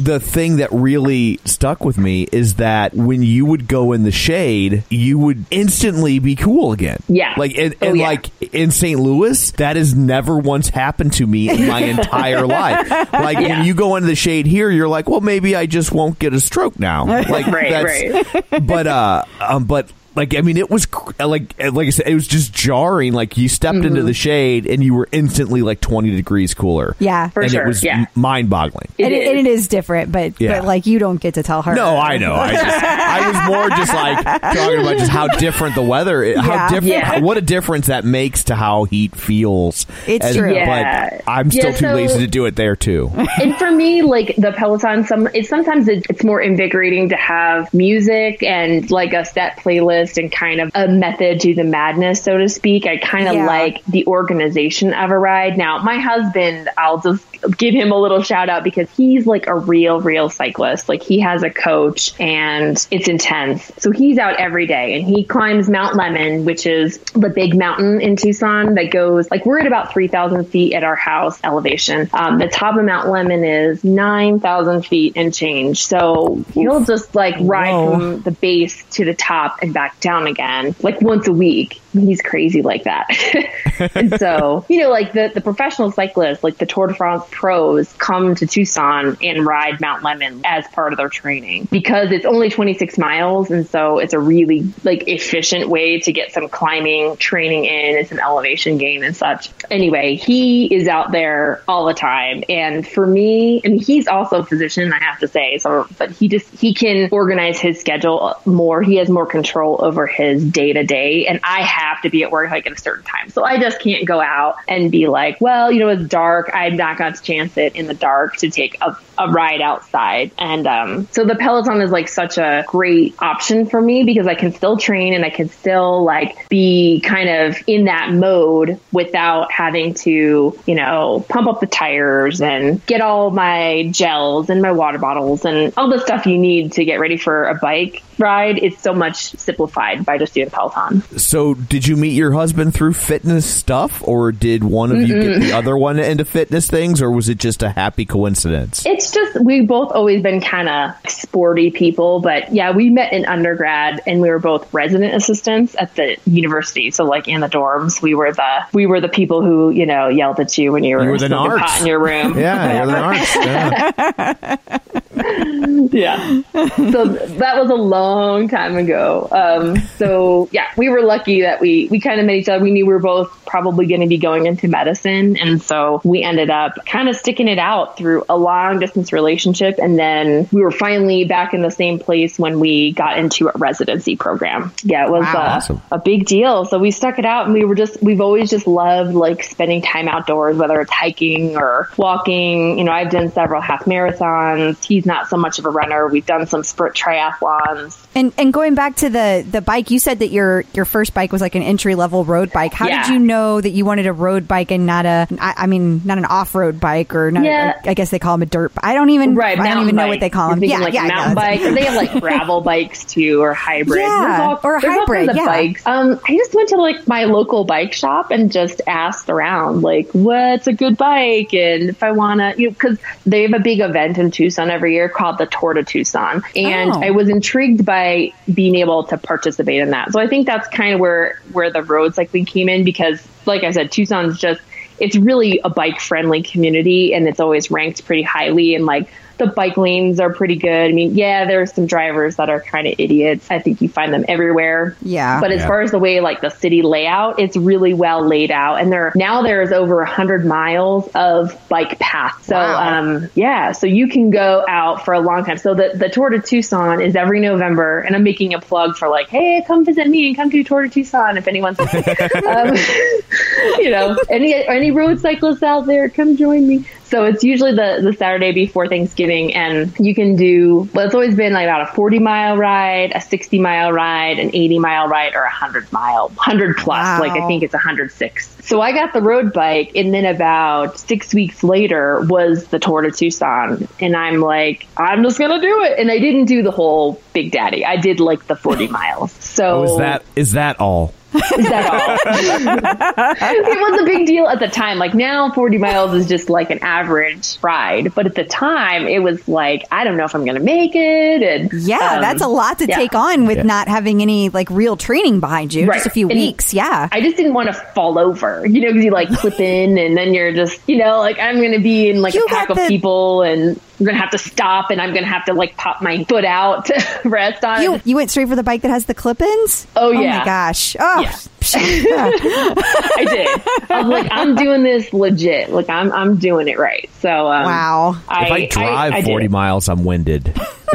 the thing that really stuck with me is that when you would go in the shade, you would instantly be cool again. Yeah. like and, Oh, yeah. like in St. Louis, that has never once happened to me in my entire life. Like Yeah. when you go into the shade here, you're like, well, maybe I just won't get a stroke now. Like Right, that's, But uh, um, but. Like I mean, it was like like I said, it was just jarring. Like you stepped Mm-hmm. into the shade and you were instantly like twenty degrees cooler. Yeah. For and sure, it was yeah. mind boggling. And, it, is. and it is different, but Yeah. but like you don't get to tell her. No, I know. I, just, I was more just like talking about just how different the weather, is, how different, Yeah. what a difference that makes to how heat feels. It's true. Yeah. But I'm still Yeah, too so- lazy to do it there too. and for me, like the Peloton, some it's sometimes it, it's more invigorating to have music and like a set playlist interest in kind of a method to the madness, so to speak. I kind of Yeah. like the organization of a ride. Now, my husband, I'll just give him a little shout out because he's like a real, real cyclist. Like he has a coach and it's intense. So he's out every day and he climbs Mount Lemmon, which is the big mountain in Tucson that goes like we're at about 3,000 feet at our house elevation. Um, the top of Mount Lemmon is 9,000 feet and change. So he'll just like ride Whoa. from the base to the top and back down again like once a week. He's crazy like that. and so, you know, like the, the professional cyclists, like the Tour de France pros come to Tucson and ride Mount Lemmon as part of their training because it's only 26 miles. And so it's a really like efficient way to get some climbing training in and some elevation gain and such. Anyway, he is out there all the time. And for me, and he's also a physician, I have to say, so, but he just, he can organize his schedule more. He has more control over his day to day. And I have to be at work like at a certain time. So I just can't go out and be like, well, you know, it's dark. I'm not going to chance it in the dark to take a, a ride outside. And um, so the Peloton is like such a great option for me because I can still train and I can still like be kind of in that mode without having to, you know, pump up the tires and get all my gels and my water bottles and all the stuff you need to get ready for a bike ride. It's so much simplified by just doing Peloton. So, did you meet your husband through fitness stuff, or did one of you get the other one into fitness things, or was it just a happy coincidence? It's just we've both always been kind of sporty people, but yeah, we met in undergrad and we were both resident assistants at the university. So like in the dorms, we were the we were the people who you know yelled at you when you were, You were the smoking narcs. pot in your room. Yeah, you're the arts. Yeah. yeah. So that was a long time ago. Um, so yeah, we were lucky that we we kind of met each other. We knew we were both probably going to be going into medicine, and so we ended up kind of sticking it out through a long distance relationship, and then we were finally back in the same place when we got into a residency program. Yeah, it was Wow. uh, Awesome. a big deal. So we stuck it out, and we were just we've always just loved like spending time outdoors, whether it's hiking or walking. You know, I've done several half marathons. He's not so much of a runner. We've done some sprint triathlons. And and going back to the the bike, you said that your your first bike was like an entry level road bike. How Yeah. did you know that you wanted a road bike and not a I, I mean not an off road bike or not? Yeah. I, I guess they call them a dirt. I don't even Right, I don't even know what they call them. Yeah, like yeah, mountain bike. They have like gravel bikes too, or hybrids. Yeah, all, or hybrid, yeah. bikes. Um, I just went to like my local bike shop and just asked around, like, what's a good bike, and if I wanna, you know, because they have a big event in Tucson every year called the Tour de Tucson, and Oh. I was intrigued by being able to participate in that. So I think that's kind of where where the road cycling came in because, like I said, Tucson's just it's really a bike friendly community and it's always ranked pretty highly and like the bike lanes are pretty good. I mean, yeah, there's some drivers that are kind of idiots. I think you find them everywhere. Yeah. But as Yeah. far as the way like the city layout, it's really well laid out. And there now there's over a hundred miles of bike paths. So Wow. um yeah, so you can go out for a long time. So the, the Tour de Tucson is every November and I'm making a plug for like, hey, come visit me and come to Tour de Tucson if anyone's um, you know, any any road cyclists out there, come join me. So it's usually the the Saturday before Thanksgiving, and you can do. Well, it's always been like about a forty mile ride, a sixty mile ride, an eighty mile ride, or a hundred mile, hundred plus. Like I think it's a hundred six. So I got the road bike, and then about six weeks later was the Tour de Tucson, and I'm like, I'm just gonna do it, and I didn't do the whole Big Daddy. I did like the forty miles. So Oh, is that is that all? Is that all? it was a big deal at the time. Like now, 40 miles is just like an average ride. But at the time, it was like, I don't know if I'm going to make it. And Yeah, um, that's a lot to yeah. take on with Yeah. not having any like real training behind you. Right. Just a few And- weeks. Yeah. I just didn't want to fall over, you know, because you like clip in and then you're just, you know, like I'm going to be in like You a pack of the- people and I'm going to have to stop and I'm going to have to like pop my foot out to rest on. you you went straight for the bike that has the clip-ins. Oh, Oh yeah. my gosh. Oh. Yeah. I did. I'm like, I'm doing this legit. Like I'm, I'm doing it right. So, um, Wow. I, If I drive I did 40 it. miles, I'm winded.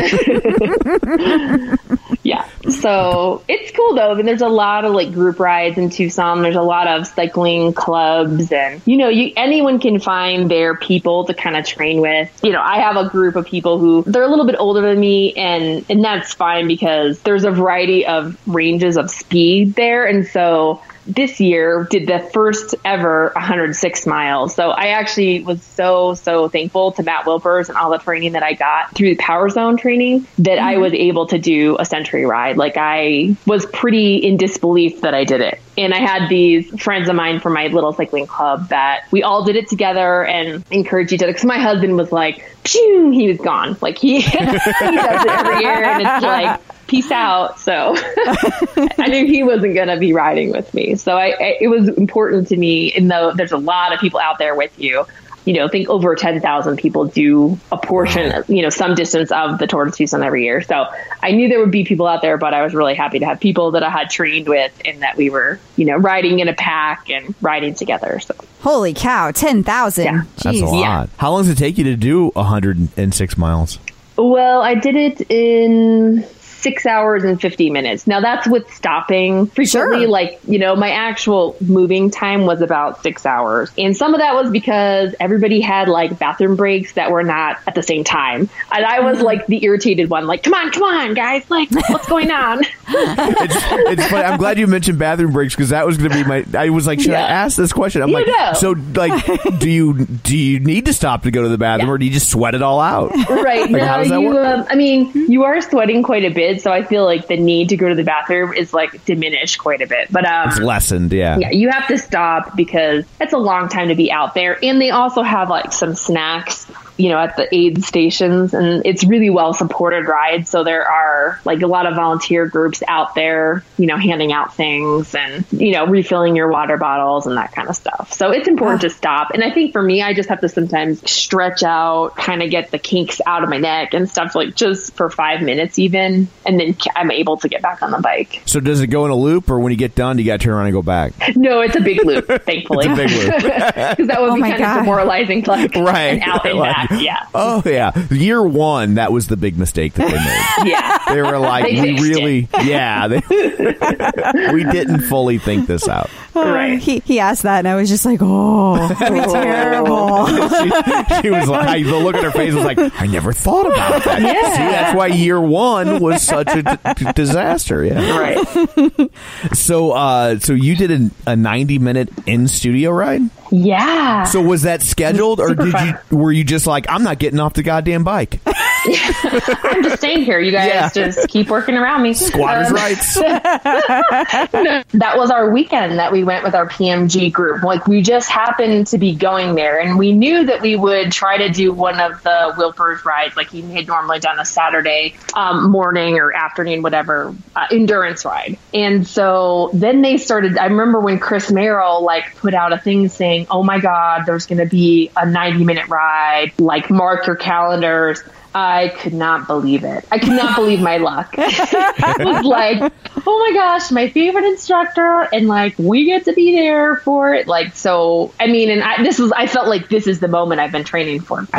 Yeah. So it's cool though. I mean, there's a lot of like group rides in Tucson. There's a lot of cycling clubs and, you know, you, anyone can find their people to kind of train with. You know, I have a group of people who they're a little bit older than me and, and that's fine because there's a variety of ranges of speed there. And so this year did the first ever 106 miles. So I actually was so, so thankful to Matt Wilpers and all the training that I got through the Power Zone training that I mm-hmm. was able to do a century ride. Like I was pretty in disbelief that I did it. And I had these friends of mine from my little cycling club that we all did it together and encouraged each other. Because my husband was like, Phew, he was gone. Like he, he does it every year. And it's like, peace out. So I knew he wasn't going to be riding with me. So I, I, it was important to me, and though there's a lot of people out there with you, you know, I think over 10,000 people do a portion, you know, some distance of the Tour de Tucson every year. So I knew there would be people out there, but I was really happy to have people that I had trained with and that we were, you know, riding in a pack and riding together. So Holy cow, 10,000. Yeah. That's a Jeez. lot. Yeah. How long does it take you to do 106 miles? Well, I did it in six hours and 50 minutes. Now that's with stopping frequently. Sure. Like, you know, my actual moving time was about six hours. And some of that was because everybody had like bathroom breaks that were not at the same time. And I was like the irritated one, like, come on, come on, guys. Like, what's going on? It's, it's funny. I'm glad you mentioned bathroom breaks because that was going to be my. I was like, should I ask this question? I'm You like, know. so like, do you do you need to stop to go to the bathroom, Yeah. or do you just sweat it all out? right. Like, how does that you, work? um, I mean, you are sweating quite a bit. So I feel like the need to go to the bathroom is like diminished quite a bit. But, um, It's lessened, yeah. Yeah, you have to stop because it's a long time to be out there. And they also have like some snacks, you know, at the aid stations and it's really well supported ride. So there are like a lot of volunteer groups out there, you know, handing out things and, you know, refilling your water bottles and that kind of stuff. So it's important to stop. And I think for me, I just have to sometimes stretch out, kind of get the kinks out of my neck and stuff like just for five minutes even. And then I'm able to get back on the bike. So does it go in a loop, or when you get done, do you got to turn around and go back? No, it's a big loop, thankfully. It's a big loop. Because that would Oh be kind God. of demoralizing, to like Right. and out and back. Yeah, Oh yeah, year one that was the big mistake that they made. yeah. They were like, They we fixed really, yeah, they, we didn't fully think this out. Right. He, he asked that, and I was just like, oh, terrible. she, she was like, the look at her face was like, I never thought about that. Yeah. See, that's why year one was such a d- disaster. Yeah. Right. So, uh, so you did a, a ninety minute in studio ride. Yeah. So was that scheduled, or Super did fun. you were you just like, I'm not getting off the goddamn bike? I'm just staying here. You guys Yeah. just keep working around me. Squatters' Um, rights. that was our weekend that we went with our PMG group. Like we just happened to be going there, and we knew that we would try to do one of the Wilpers rides, like he had normally done a Saturday um, morning or afternoon, whatever uh, endurance ride. And so then they started. I remember when Chris Merrill like put out a thing saying, "Oh my God, there's going to be a 90 minute ride. Like mark your calendars." I could not believe it. I could not believe my luck. it was like, oh my gosh, my favorite instructor, and like we get to be there for it. Like so, I mean, and I, this was, I felt like this is the moment I've been training for.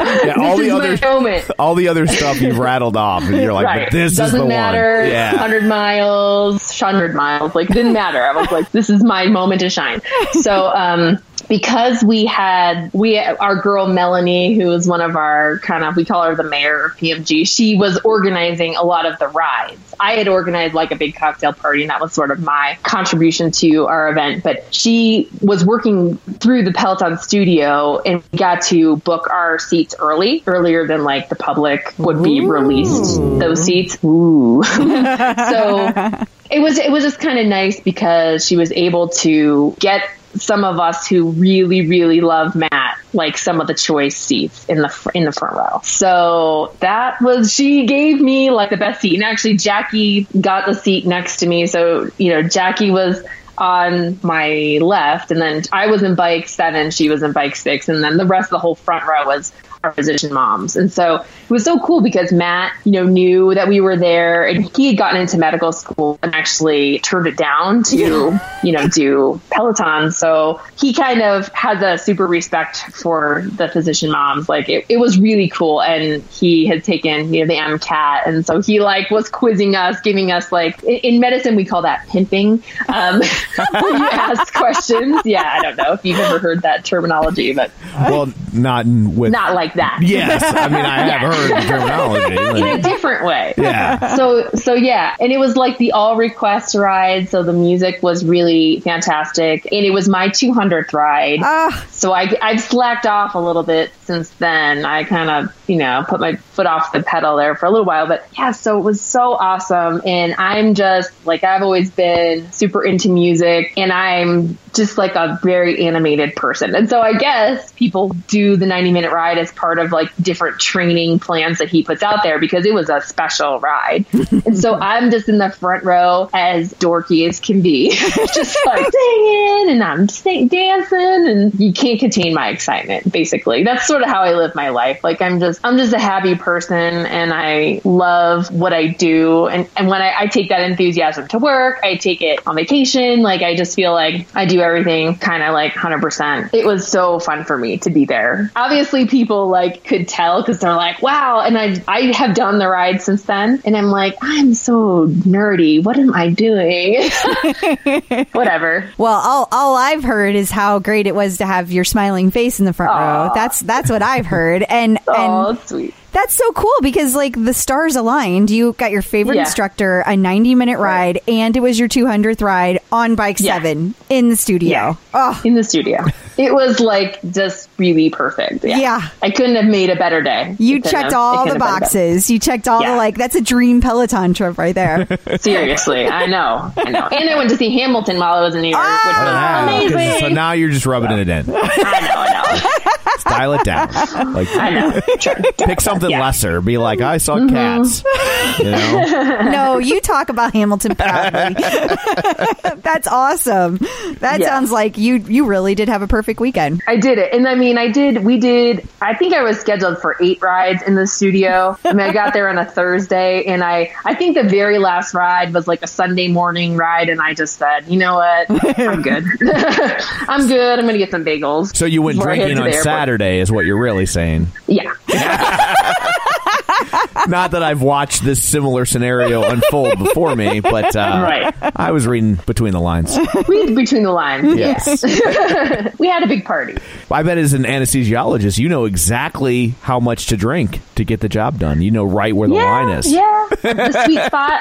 Yeah, all this the is other my moment. all the other stuff you've rattled off, and you're like, right. but this Doesn't is the matter. one. Yeah. 100 miles, 100 miles. Like, it didn't matter. I was like, this is my moment to shine. So, um, because we had we our girl Melanie, who is one of our kind of we call her the mayor of PMG. She was organizing a lot of the rides. I had organized like a big cocktail party, and that was sort of my contribution to our event. But she was working through the Peloton studio and we got to book our seats early, earlier than like the public would be released. Those seats, ooh. so it was it was just kind of nice because she was able to get some of us who really really love Matt like some of the choice seats in the in the front row. So that was she gave me like the best seat and actually Jackie got the seat next to me. So you know Jackie was on my left and then I was in bike 7 she was in bike 6 and then the rest of the whole front row was our physician moms. And so it was so cool because Matt, you know, knew that we were there and he had gotten into medical school and actually turned it down to, you know, do Peloton. So he kind of has a super respect for the physician moms. Like it, it was really cool. And he had taken, you know, the MCAT. And so he like was quizzing us, giving us like, in, in medicine, we call that pimping. Um, you ask questions. Yeah. I don't know if you've ever heard that terminology, but Well, not in- with. not like that. Yes, I mean I have heard the terminology. in a different way. yeah. So so yeah, and it was like the all request ride. So the music was really fantastic, and it was my 200th ride. Ah. So I I've slacked off a little bit since then. I kind of you know put my foot off the pedal there for a little while, but yeah. So it was so awesome, and I'm just like I've always been super into music, and I'm just like a very animated person. And so I guess people do the 90 minute ride as part of like different training plans that he puts out there because it was a special ride. and so I'm just in the front row as dorky as can be, just like singing and I'm dancing and you can't contain my excitement basically. That's sort of how I live my life. Like I'm just, I'm just a happy person and I love what I do. And, and when I, I take that enthusiasm to work, I take it on vacation. Like I just feel like I do everything kind of like 100%. It was so fun for me to be there. Obviously people like could tell because they're like, wow. And I, I have done the ride since then. And I'm like, I'm so nerdy. What am I doing? Whatever. Well, all, all I've heard is how great it was to have your smiling face in the front row. That's, That's that's what I've heard, and Oh, and sweet. that's so cool because like the stars aligned. You got your favorite Yeah. instructor, a ninety minute ride, and it was your two hundredth ride on bike Yeah. seven in the studio. Yeah. Oh, In the studio. It was like just really perfect. Yeah. Yeah. I couldn't have made a better day. you checked have- all the have been better. boxes. You checked all the like. That's a dream Peloton trip right there. Seriously, I know, I know. And I went to see Hamilton while I was in New York, which was 'cause- amazing. So now you're just rubbing it in. I know, I Dial it down. Like I know. Sure. pick something Yeah. lesser. Be like, I saw Mm-hmm. cats. You know? no, you talk about Hamilton proudly. That's awesome. That Yeah. sounds like you you really did have a perfect weekend. I did it. And I mean, I did, we did, I think I was scheduled for eight rides in the studio. I mean, I got there on a Thursday and I, I think the very last ride was like a Sunday morning ride. And I just said, you know what? I'm good. I'm good. I'm going to get some bagels. So you went before I head drinking on. Saturday, is what you're really saying. Yeah. Not that I've watched this similar scenario unfold before me, but uh, Right. I was reading between the lines. Read between the lines. Yes. Yes. we had a big party. I bet as an anesthesiologist, you know exactly how much to drink to get the job done. You know right where the yeah, line is. Yeah, the sweet spot.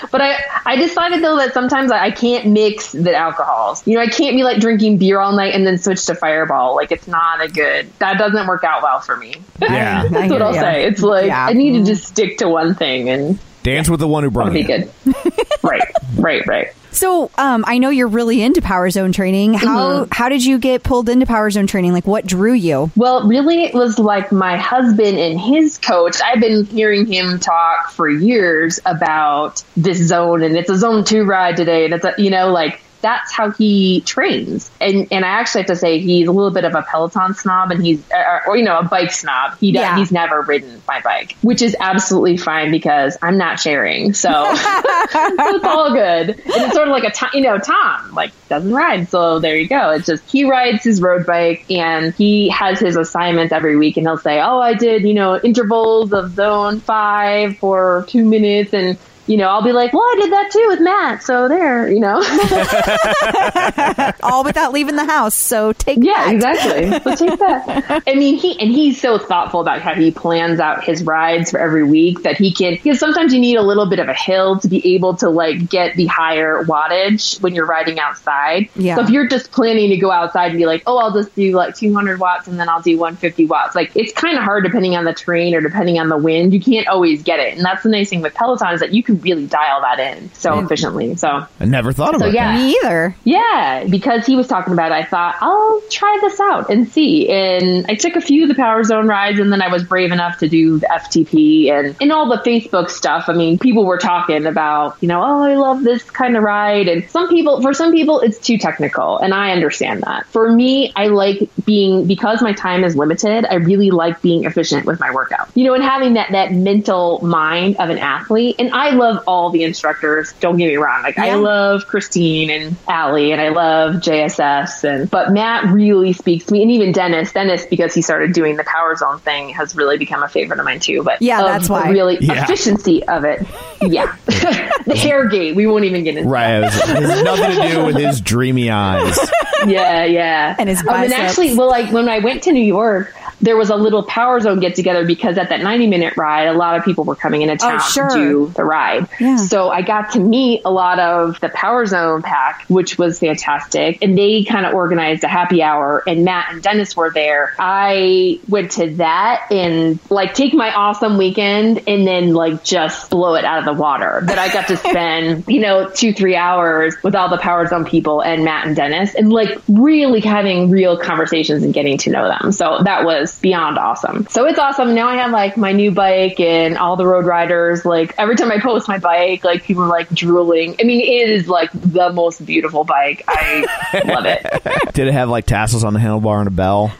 but I, I decided though that sometimes I, I can't mix the alcohols. You know, I can't be like drinking beer all night and then switch to Fireball. Like it's not a good. That doesn't work out well for me. Yeah. That's hear what I'll ya. say. It's like Yeah. I need to just stick to one thing and Dance with the one who I'll brought be good. right, right, right. So, um, I know you're really into Power Zone training. How Mm-hmm. how did you get pulled into Power Zone training? Like, what drew you? Well, really, it was like my husband and his coach. I've been hearing him talk for years about this zone, and it's a zone two ride today, and it's a, you know, like that's how he trains. And and I actually have to say he's a little bit of a Peloton snob, and he's uh, or you know a bike snob. He Yeah. he's never ridden my bike, which is absolutely fine because I'm not sharing, so, so it's all good. And it's sort of like a you know Tom like doesn't ride, so there you go. It's just he rides his road bike and he has his assignments every week, and he'll say, "Oh, I did you know intervals of zone five for two minutes," and you know, I'll be like, well, I did that too with Matt. So there, you know. All without leaving the house. So take Yeah, that. exactly. So take that. I mean, he and he's so thoughtful about how he plans out his rides for every week that he can. Because sometimes you need a little bit of a hill to be able to like get the higher wattage when you're riding outside. Yeah. So if you're just planning to go outside and be like, oh, I'll just do like 200 watts and then I'll do 150 watts. Like it's kind of hard depending on the terrain or depending on the wind. You can't always get it, and that's the nice thing with Peloton is that you can can really dial that in so mm. efficiently. So I never thought so about yeah, Me either. yeah, because he was talking about it, I thought, I'll try this out and see. And I took a few of the Power Zone rides, and then I was brave enough to do the FTP and, and all the Facebook stuff. I mean, people were talking about, you know, oh, I love this kind of ride. And some people, for some people, it's too technical, and I understand that. For me, I like being, because my time is limited, I really like being efficient with my workout. You know, and having that, that mental mind of an athlete. And I love all the instructors, don't get me wrong. Like, I love Christine and Allie, and I love JSS. And but Matt really speaks to me, and even Dennis. Dennis, because he started doing the Power Zone thing, has really become a favorite of mine too. But Yeah, of that's why. really Yeah. efficiency of it. Yeah, the hair gate. We won't even get into. Right. It has, it has nothing to do with his dreamy eyes. Yeah, yeah. And his Um, and actually, well, like when I went to New York, there was a little Power Zone get together because at that 90 minute ride, a lot of people were coming into oh, town sure. to do the ride. Yeah. So I got to meet a lot of the Power Zone pack, which was fantastic. And they kind of organized a happy hour, and Matt and Dennis were there. I went to that and like take my awesome weekend and then like just blow it out of the water. That I got to spend, you know, two, three hours with all the Power Zone people and Matt and Dennis and like really having real conversations and getting to know them. So that was beyond awesome. So it's awesome. Now I have like my new bike and all the road riders. Like every time I post my bike, like people are like drooling. I mean, it is like the most beautiful bike. I love it. Did it have like tassels on the handlebar and a bell?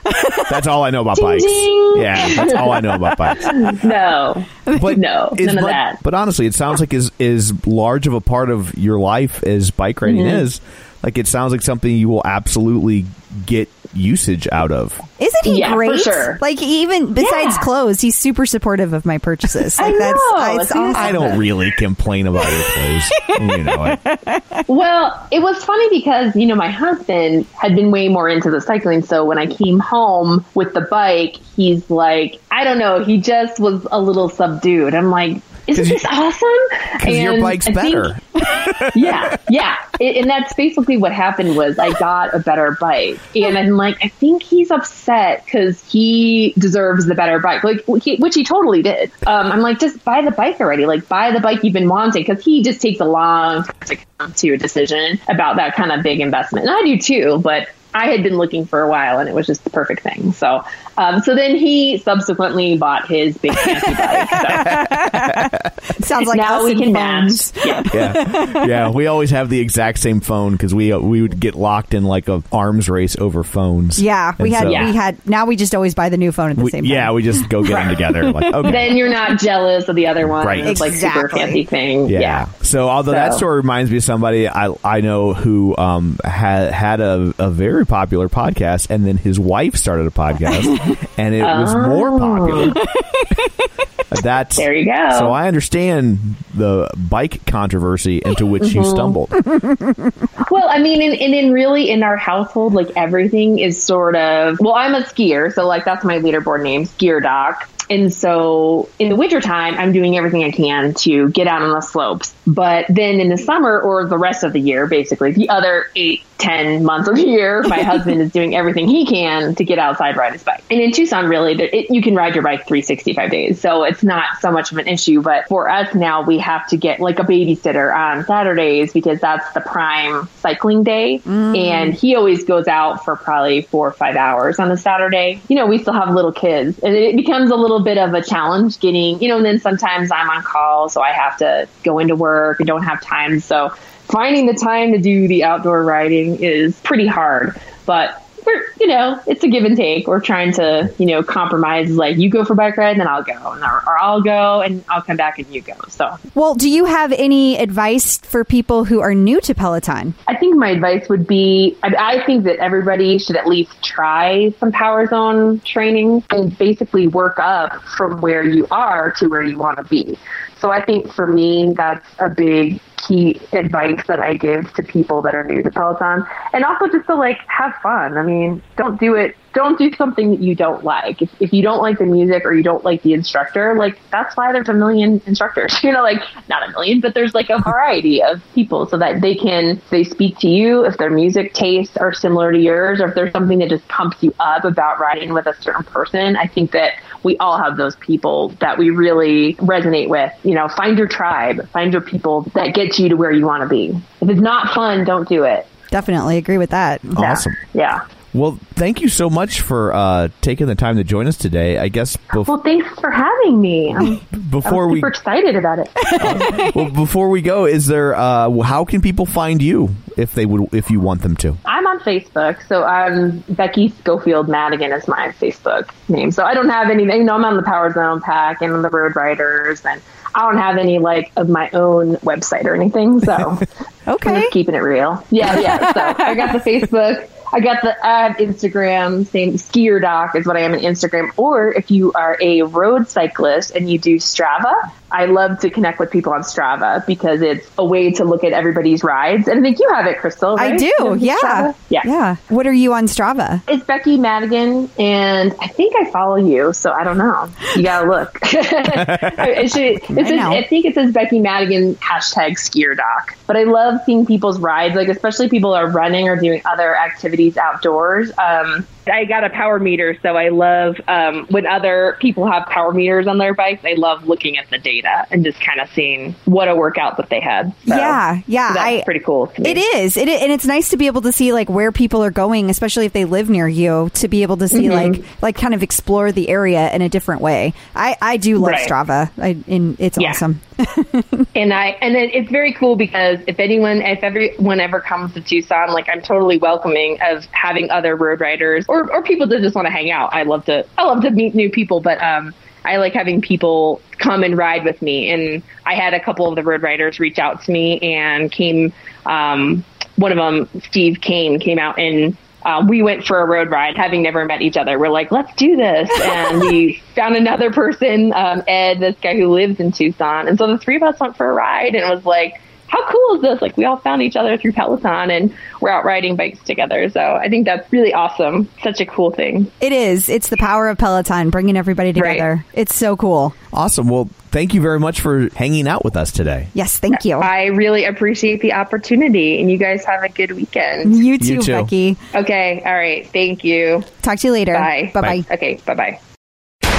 That's all I know about Ding, bikes. ding. Yeah, that's all I know about bikes. No, But no, is- none of but, that. But honestly, it sounds like as as large of a part of your life as bike riding Mm-hmm. is. Like it sounds like something you will absolutely get usage out of. Isn't he Yeah, for great? sure. Like even besides Yeah. clothes, he's super supportive of my purchases. I that's know, it's it's awesome. I don't really complain about your clothes. you know it. Well, it was funny because, you know, my husband had been way more into the cycling. So when I came home with the bike, he's like, I don't know, he just was a little subdued. I'm like, isn't you- this awesome? Because your bike's I think- better. yeah, yeah. It, and that's basically what happened was I got a better bike. And I'm like, I think he's upset because he deserves the better bike, like he, which he totally did. Um, I'm like, just buy the bike already. Like, buy the bike you've been wanting because he just takes a long time to come to a decision about that kind of big investment. And I do too, but I had been looking for a while and it was just the perfect thing. So, um, so then he subsequently bought his big fancy bike. So Sounds like now us we can phones. match. Yeah. Yeah, yeah. We always have the exact same phone because we uh, we would get locked in like a arms race over phones. Yeah, we had so Yeah. we had now we just always buy the new phone at the we- same time. yeah, we just go get them together. Like okay, then you're not jealous of the other one. Right. It's like super fancy thing. Yeah. Yeah. So although that story reminds me of somebody I I know who um had had a, a very popular podcast and then his wife started a podcast and it was more popular. Oh. That's There you go. So I understand the bike controversy into which you mm-hmm. stumbled. Well, I mean, and, and in really in our household, like everything is sort of, well, I'm a skier. So like that's my leaderboard name, Skier Doc. And so in the wintertime, I'm doing everything I can to get out on the slopes. But then in the summer or the rest of the year, basically the other eight, ten months of the year, my husband is doing everything he can to get outside, ride his bike. And in Tucson, really, it, you can ride your bike 365 days. So it's not so much of an issue. But for us now, we have to get like a babysitter on Saturdays because that's the prime cycling day. Mm. And he always goes out for probably four or five hours on a Saturday. You know, we still have little kids and it becomes a little bit of a challenge getting, you know, and then sometimes I'm on call. So I have to go into work and don't have time. So finding the time to do the outdoor riding is pretty hard, but we're, you know, it's a give and take. We're trying to, you know, compromise like you go for bike ride, and then I'll go, and or, or I'll go and I'll come back and you go. So Well, do you have any advice for people who are new to Peloton? I think my advice would be I, I think that everybody should at least try some Power Zone training and basically work up from where you are to where you want to be. So I think for me, that's a big key advice that I give to people that are new to Peloton. And also just to like have fun. I mean, don't do it don't do something that you don't like. If, if you don't like the music or you don't like the instructor, like that's why there's a million instructors. You know, like not a million, but there's like a variety of people so that they can they speak to you if their music tastes are similar to yours or if there's something that just pumps you up about riding with a certain person. I think that we all have those people that we really resonate with. You know, find your tribe, find your people that get you to where you want to be. If it's not fun, don't do it. Definitely agree with that. Yeah. Awesome. Yeah. Well, thank you so much for uh, taking the time to join us today. I guess bef- Well, thanks for having me. I'm, before I'm we super excited about it. well, before we go, is there uh, how can people find you if they would if you want them to? I'm on Facebook, so I'm Becky Schofield Madigan is my Facebook name. So I don't have any. You know, I'm on the Power Zone pack and on the Road Riders, and I don't have any like of my own website or anything. So I'm Okay. just keeping it real. Yeah, yeah. So I got the Facebook. I got the ad Instagram, same skier doc is what I am on Instagram. Or if you are a road cyclist and you do Strava, I love to connect with people on Strava because it's a way to look at everybody's rides. And I think you have it, Crystal. I do. You Yeah. Yeah. Yeah. What are you on Strava? It's Becky Madigan, and I think I follow you, so I don't know. You gotta look. it should, it says, know. I think it says Becky Madigan hashtag skier doc. But I love seeing people's rides, like especially people are running or doing other activities outdoors. Um, I got a power meter, so I love um, when other people have power meters on their bikes. I love looking at the data and just kind of seeing what a workout that they had. So yeah. Yeah. that's I, pretty cool. to me. It is. It, and it's nice to be able to see like where people are going, especially if they live near you, to be able to see Mm-hmm. like like kind of explore the area in a different way. I I do love Right. Strava. I and it's Yeah. awesome. and I and it, it's very cool because if anyone if everyone ever comes to Tucson, like I'm totally welcoming of having other road riders or, or people that just want to hang out. I love to I love to meet new people, but um I like having people come and ride with me. And I had a couple of the road riders reach out to me and came. Um, one of them, Steve Kane, came out and uh, we went for a road ride, having never met each other. We're like, let's do this. And we found another person, um, Ed, this guy who lives in Tucson. And so the three of us went for a ride and it was like, how cool is this? Like, we all found each other through Peloton and we're out riding bikes together. So I think that's really awesome. Such a cool thing. It is. It's the power of Peloton bringing everybody Right. together. It's so cool. Awesome. Well, thank you very much for hanging out with us today. Yes, thank you. I really appreciate the opportunity and you guys have a good weekend. you too, You too. Becky. Okay. All right. Thank you. Talk to you later. Bye. Bye bye. Okay. Bye bye.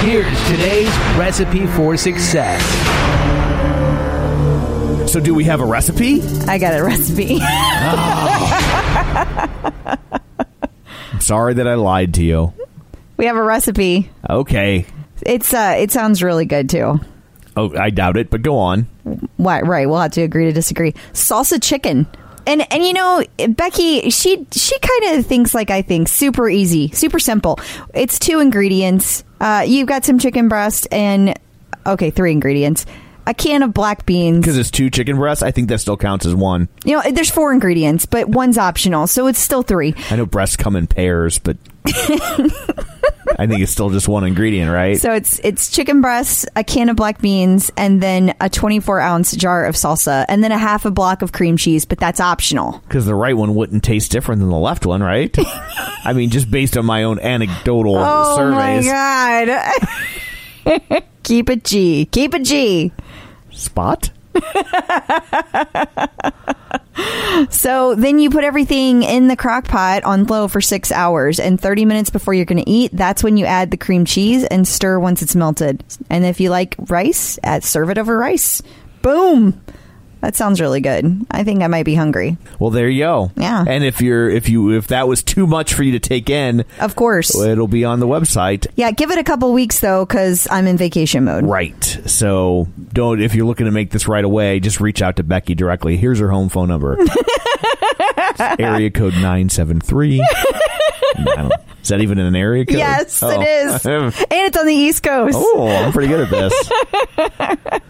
Here's today's recipe for success. So, do we have a recipe? I got a recipe. I'm sorry that I lied to you. we have a recipe. Okay. It's uh it sounds really good too. Oh, I doubt it, but go on. Why, right, we'll have to agree to disagree. Salsa chicken. And and you know, Becky, she she kind of thinks like I think, super easy, super simple. It's two ingredients. Uh, you've got some chicken breast and okay, three ingredients. A can of black beans. Because it's two chicken breasts, I think that still counts as one. You know, there's four ingredients, but one's optional, so it's still three. I know breasts come in pairs, but I think it's still just one ingredient, right? So it's it's chicken breasts, a can of black beans, and then a 24 ounce jar of salsa, and then a half a block of cream cheese. But that's optional. Because the right one wouldn't taste different than the left one, right? I mean, just based on my own anecdotal Oh surveys. Oh my god! Keep it G. Keep it G. Spot? So then you put everything in the crock pot on low for six hours, and 30 minutes before you're going to eat, that's when you add the cream cheese and stir once it's melted. And if you like rice, add, serve it over rice. Boom! That sounds really good. I think I might be hungry. Well, there you go. Yeah. And if you're if you if that was too much for you to take in, Of course. it'll be on the website. Yeah, give it a couple weeks though, because I'm in vacation mode. Right. So don't if you're looking to make this right away, just reach out to Becky directly. Here's her home phone number. Area code nine seven three. Is that even an area code? Yes, Oh. it is. and it's on the East Coast. Oh, I'm pretty good at this.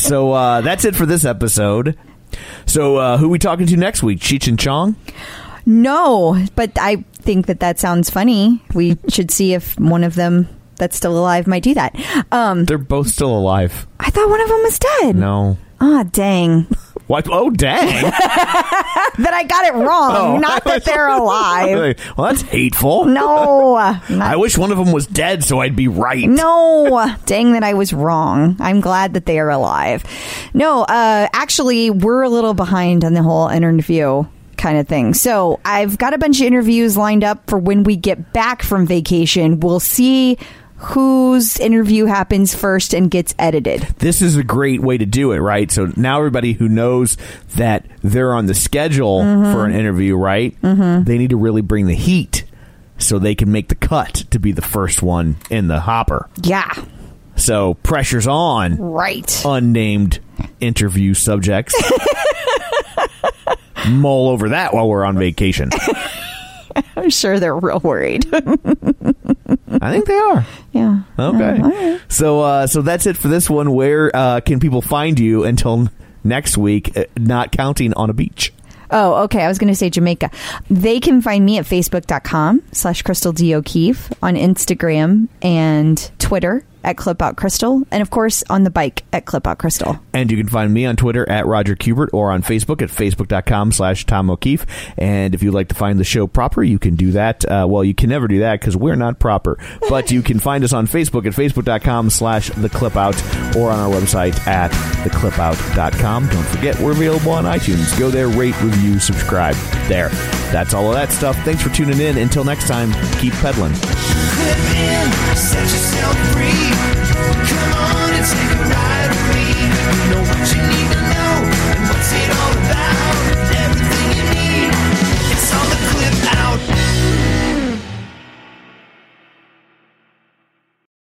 so uh, that's it for this episode. So uh, who we talking to next week? Cheech and Chong? No, but I think that that sounds funny. We should see if one of them that's still alive might do that. Um, They're both still alive. I thought one of them was dead. No. Ah, dang. What? Oh, dang! That I got it wrong. Oh, Not that they're alive. well, that's hateful. No. I wish one of them was dead so I'd be right. no. Dang that I was wrong. I'm glad that they are alive. No, uh, actually, we're a little behind on the whole interview kind of thing. So I've got a bunch of interviews lined up for when we get back from vacation. We'll see whose interview happens first and gets edited. This is a great way to do it, right? So now everybody who knows that they're on the schedule Mm-hmm. for an interview, right? They need to really bring the heat so they can make the cut to be the first one in the hopper. Yeah. So pressure's on. Right. unnamed interview subjects. Mull over that while we're on vacation. I'm sure they're real worried. I think they are. yeah. Okay. So uh, so that's it for this one. Where uh, can people find you until next week? uh, Not counting on a beach. Oh, okay. I was going to say Jamaica. They can find me at facebook.com slash Crystal D. O'Keefe on Instagram and Twitter at Clip Out Crystal. And of course on the bike at Clip Out Crystal. And you can find me on Twitter at Roger Kubert or on Facebook at facebook.com slash Tom O'Keefe. And if you'd like to find the show proper, you can do that. Uh, well, you can never do that because we're not proper. But you can find us on Facebook at facebook.com slash the clip out or on our website at theclipout.com. Don't forget, we're available on iTunes. Go there, rate, review, subscribe. There. That's all of that stuff. Thanks for tuning in. Until next time, keep pedaling. Clip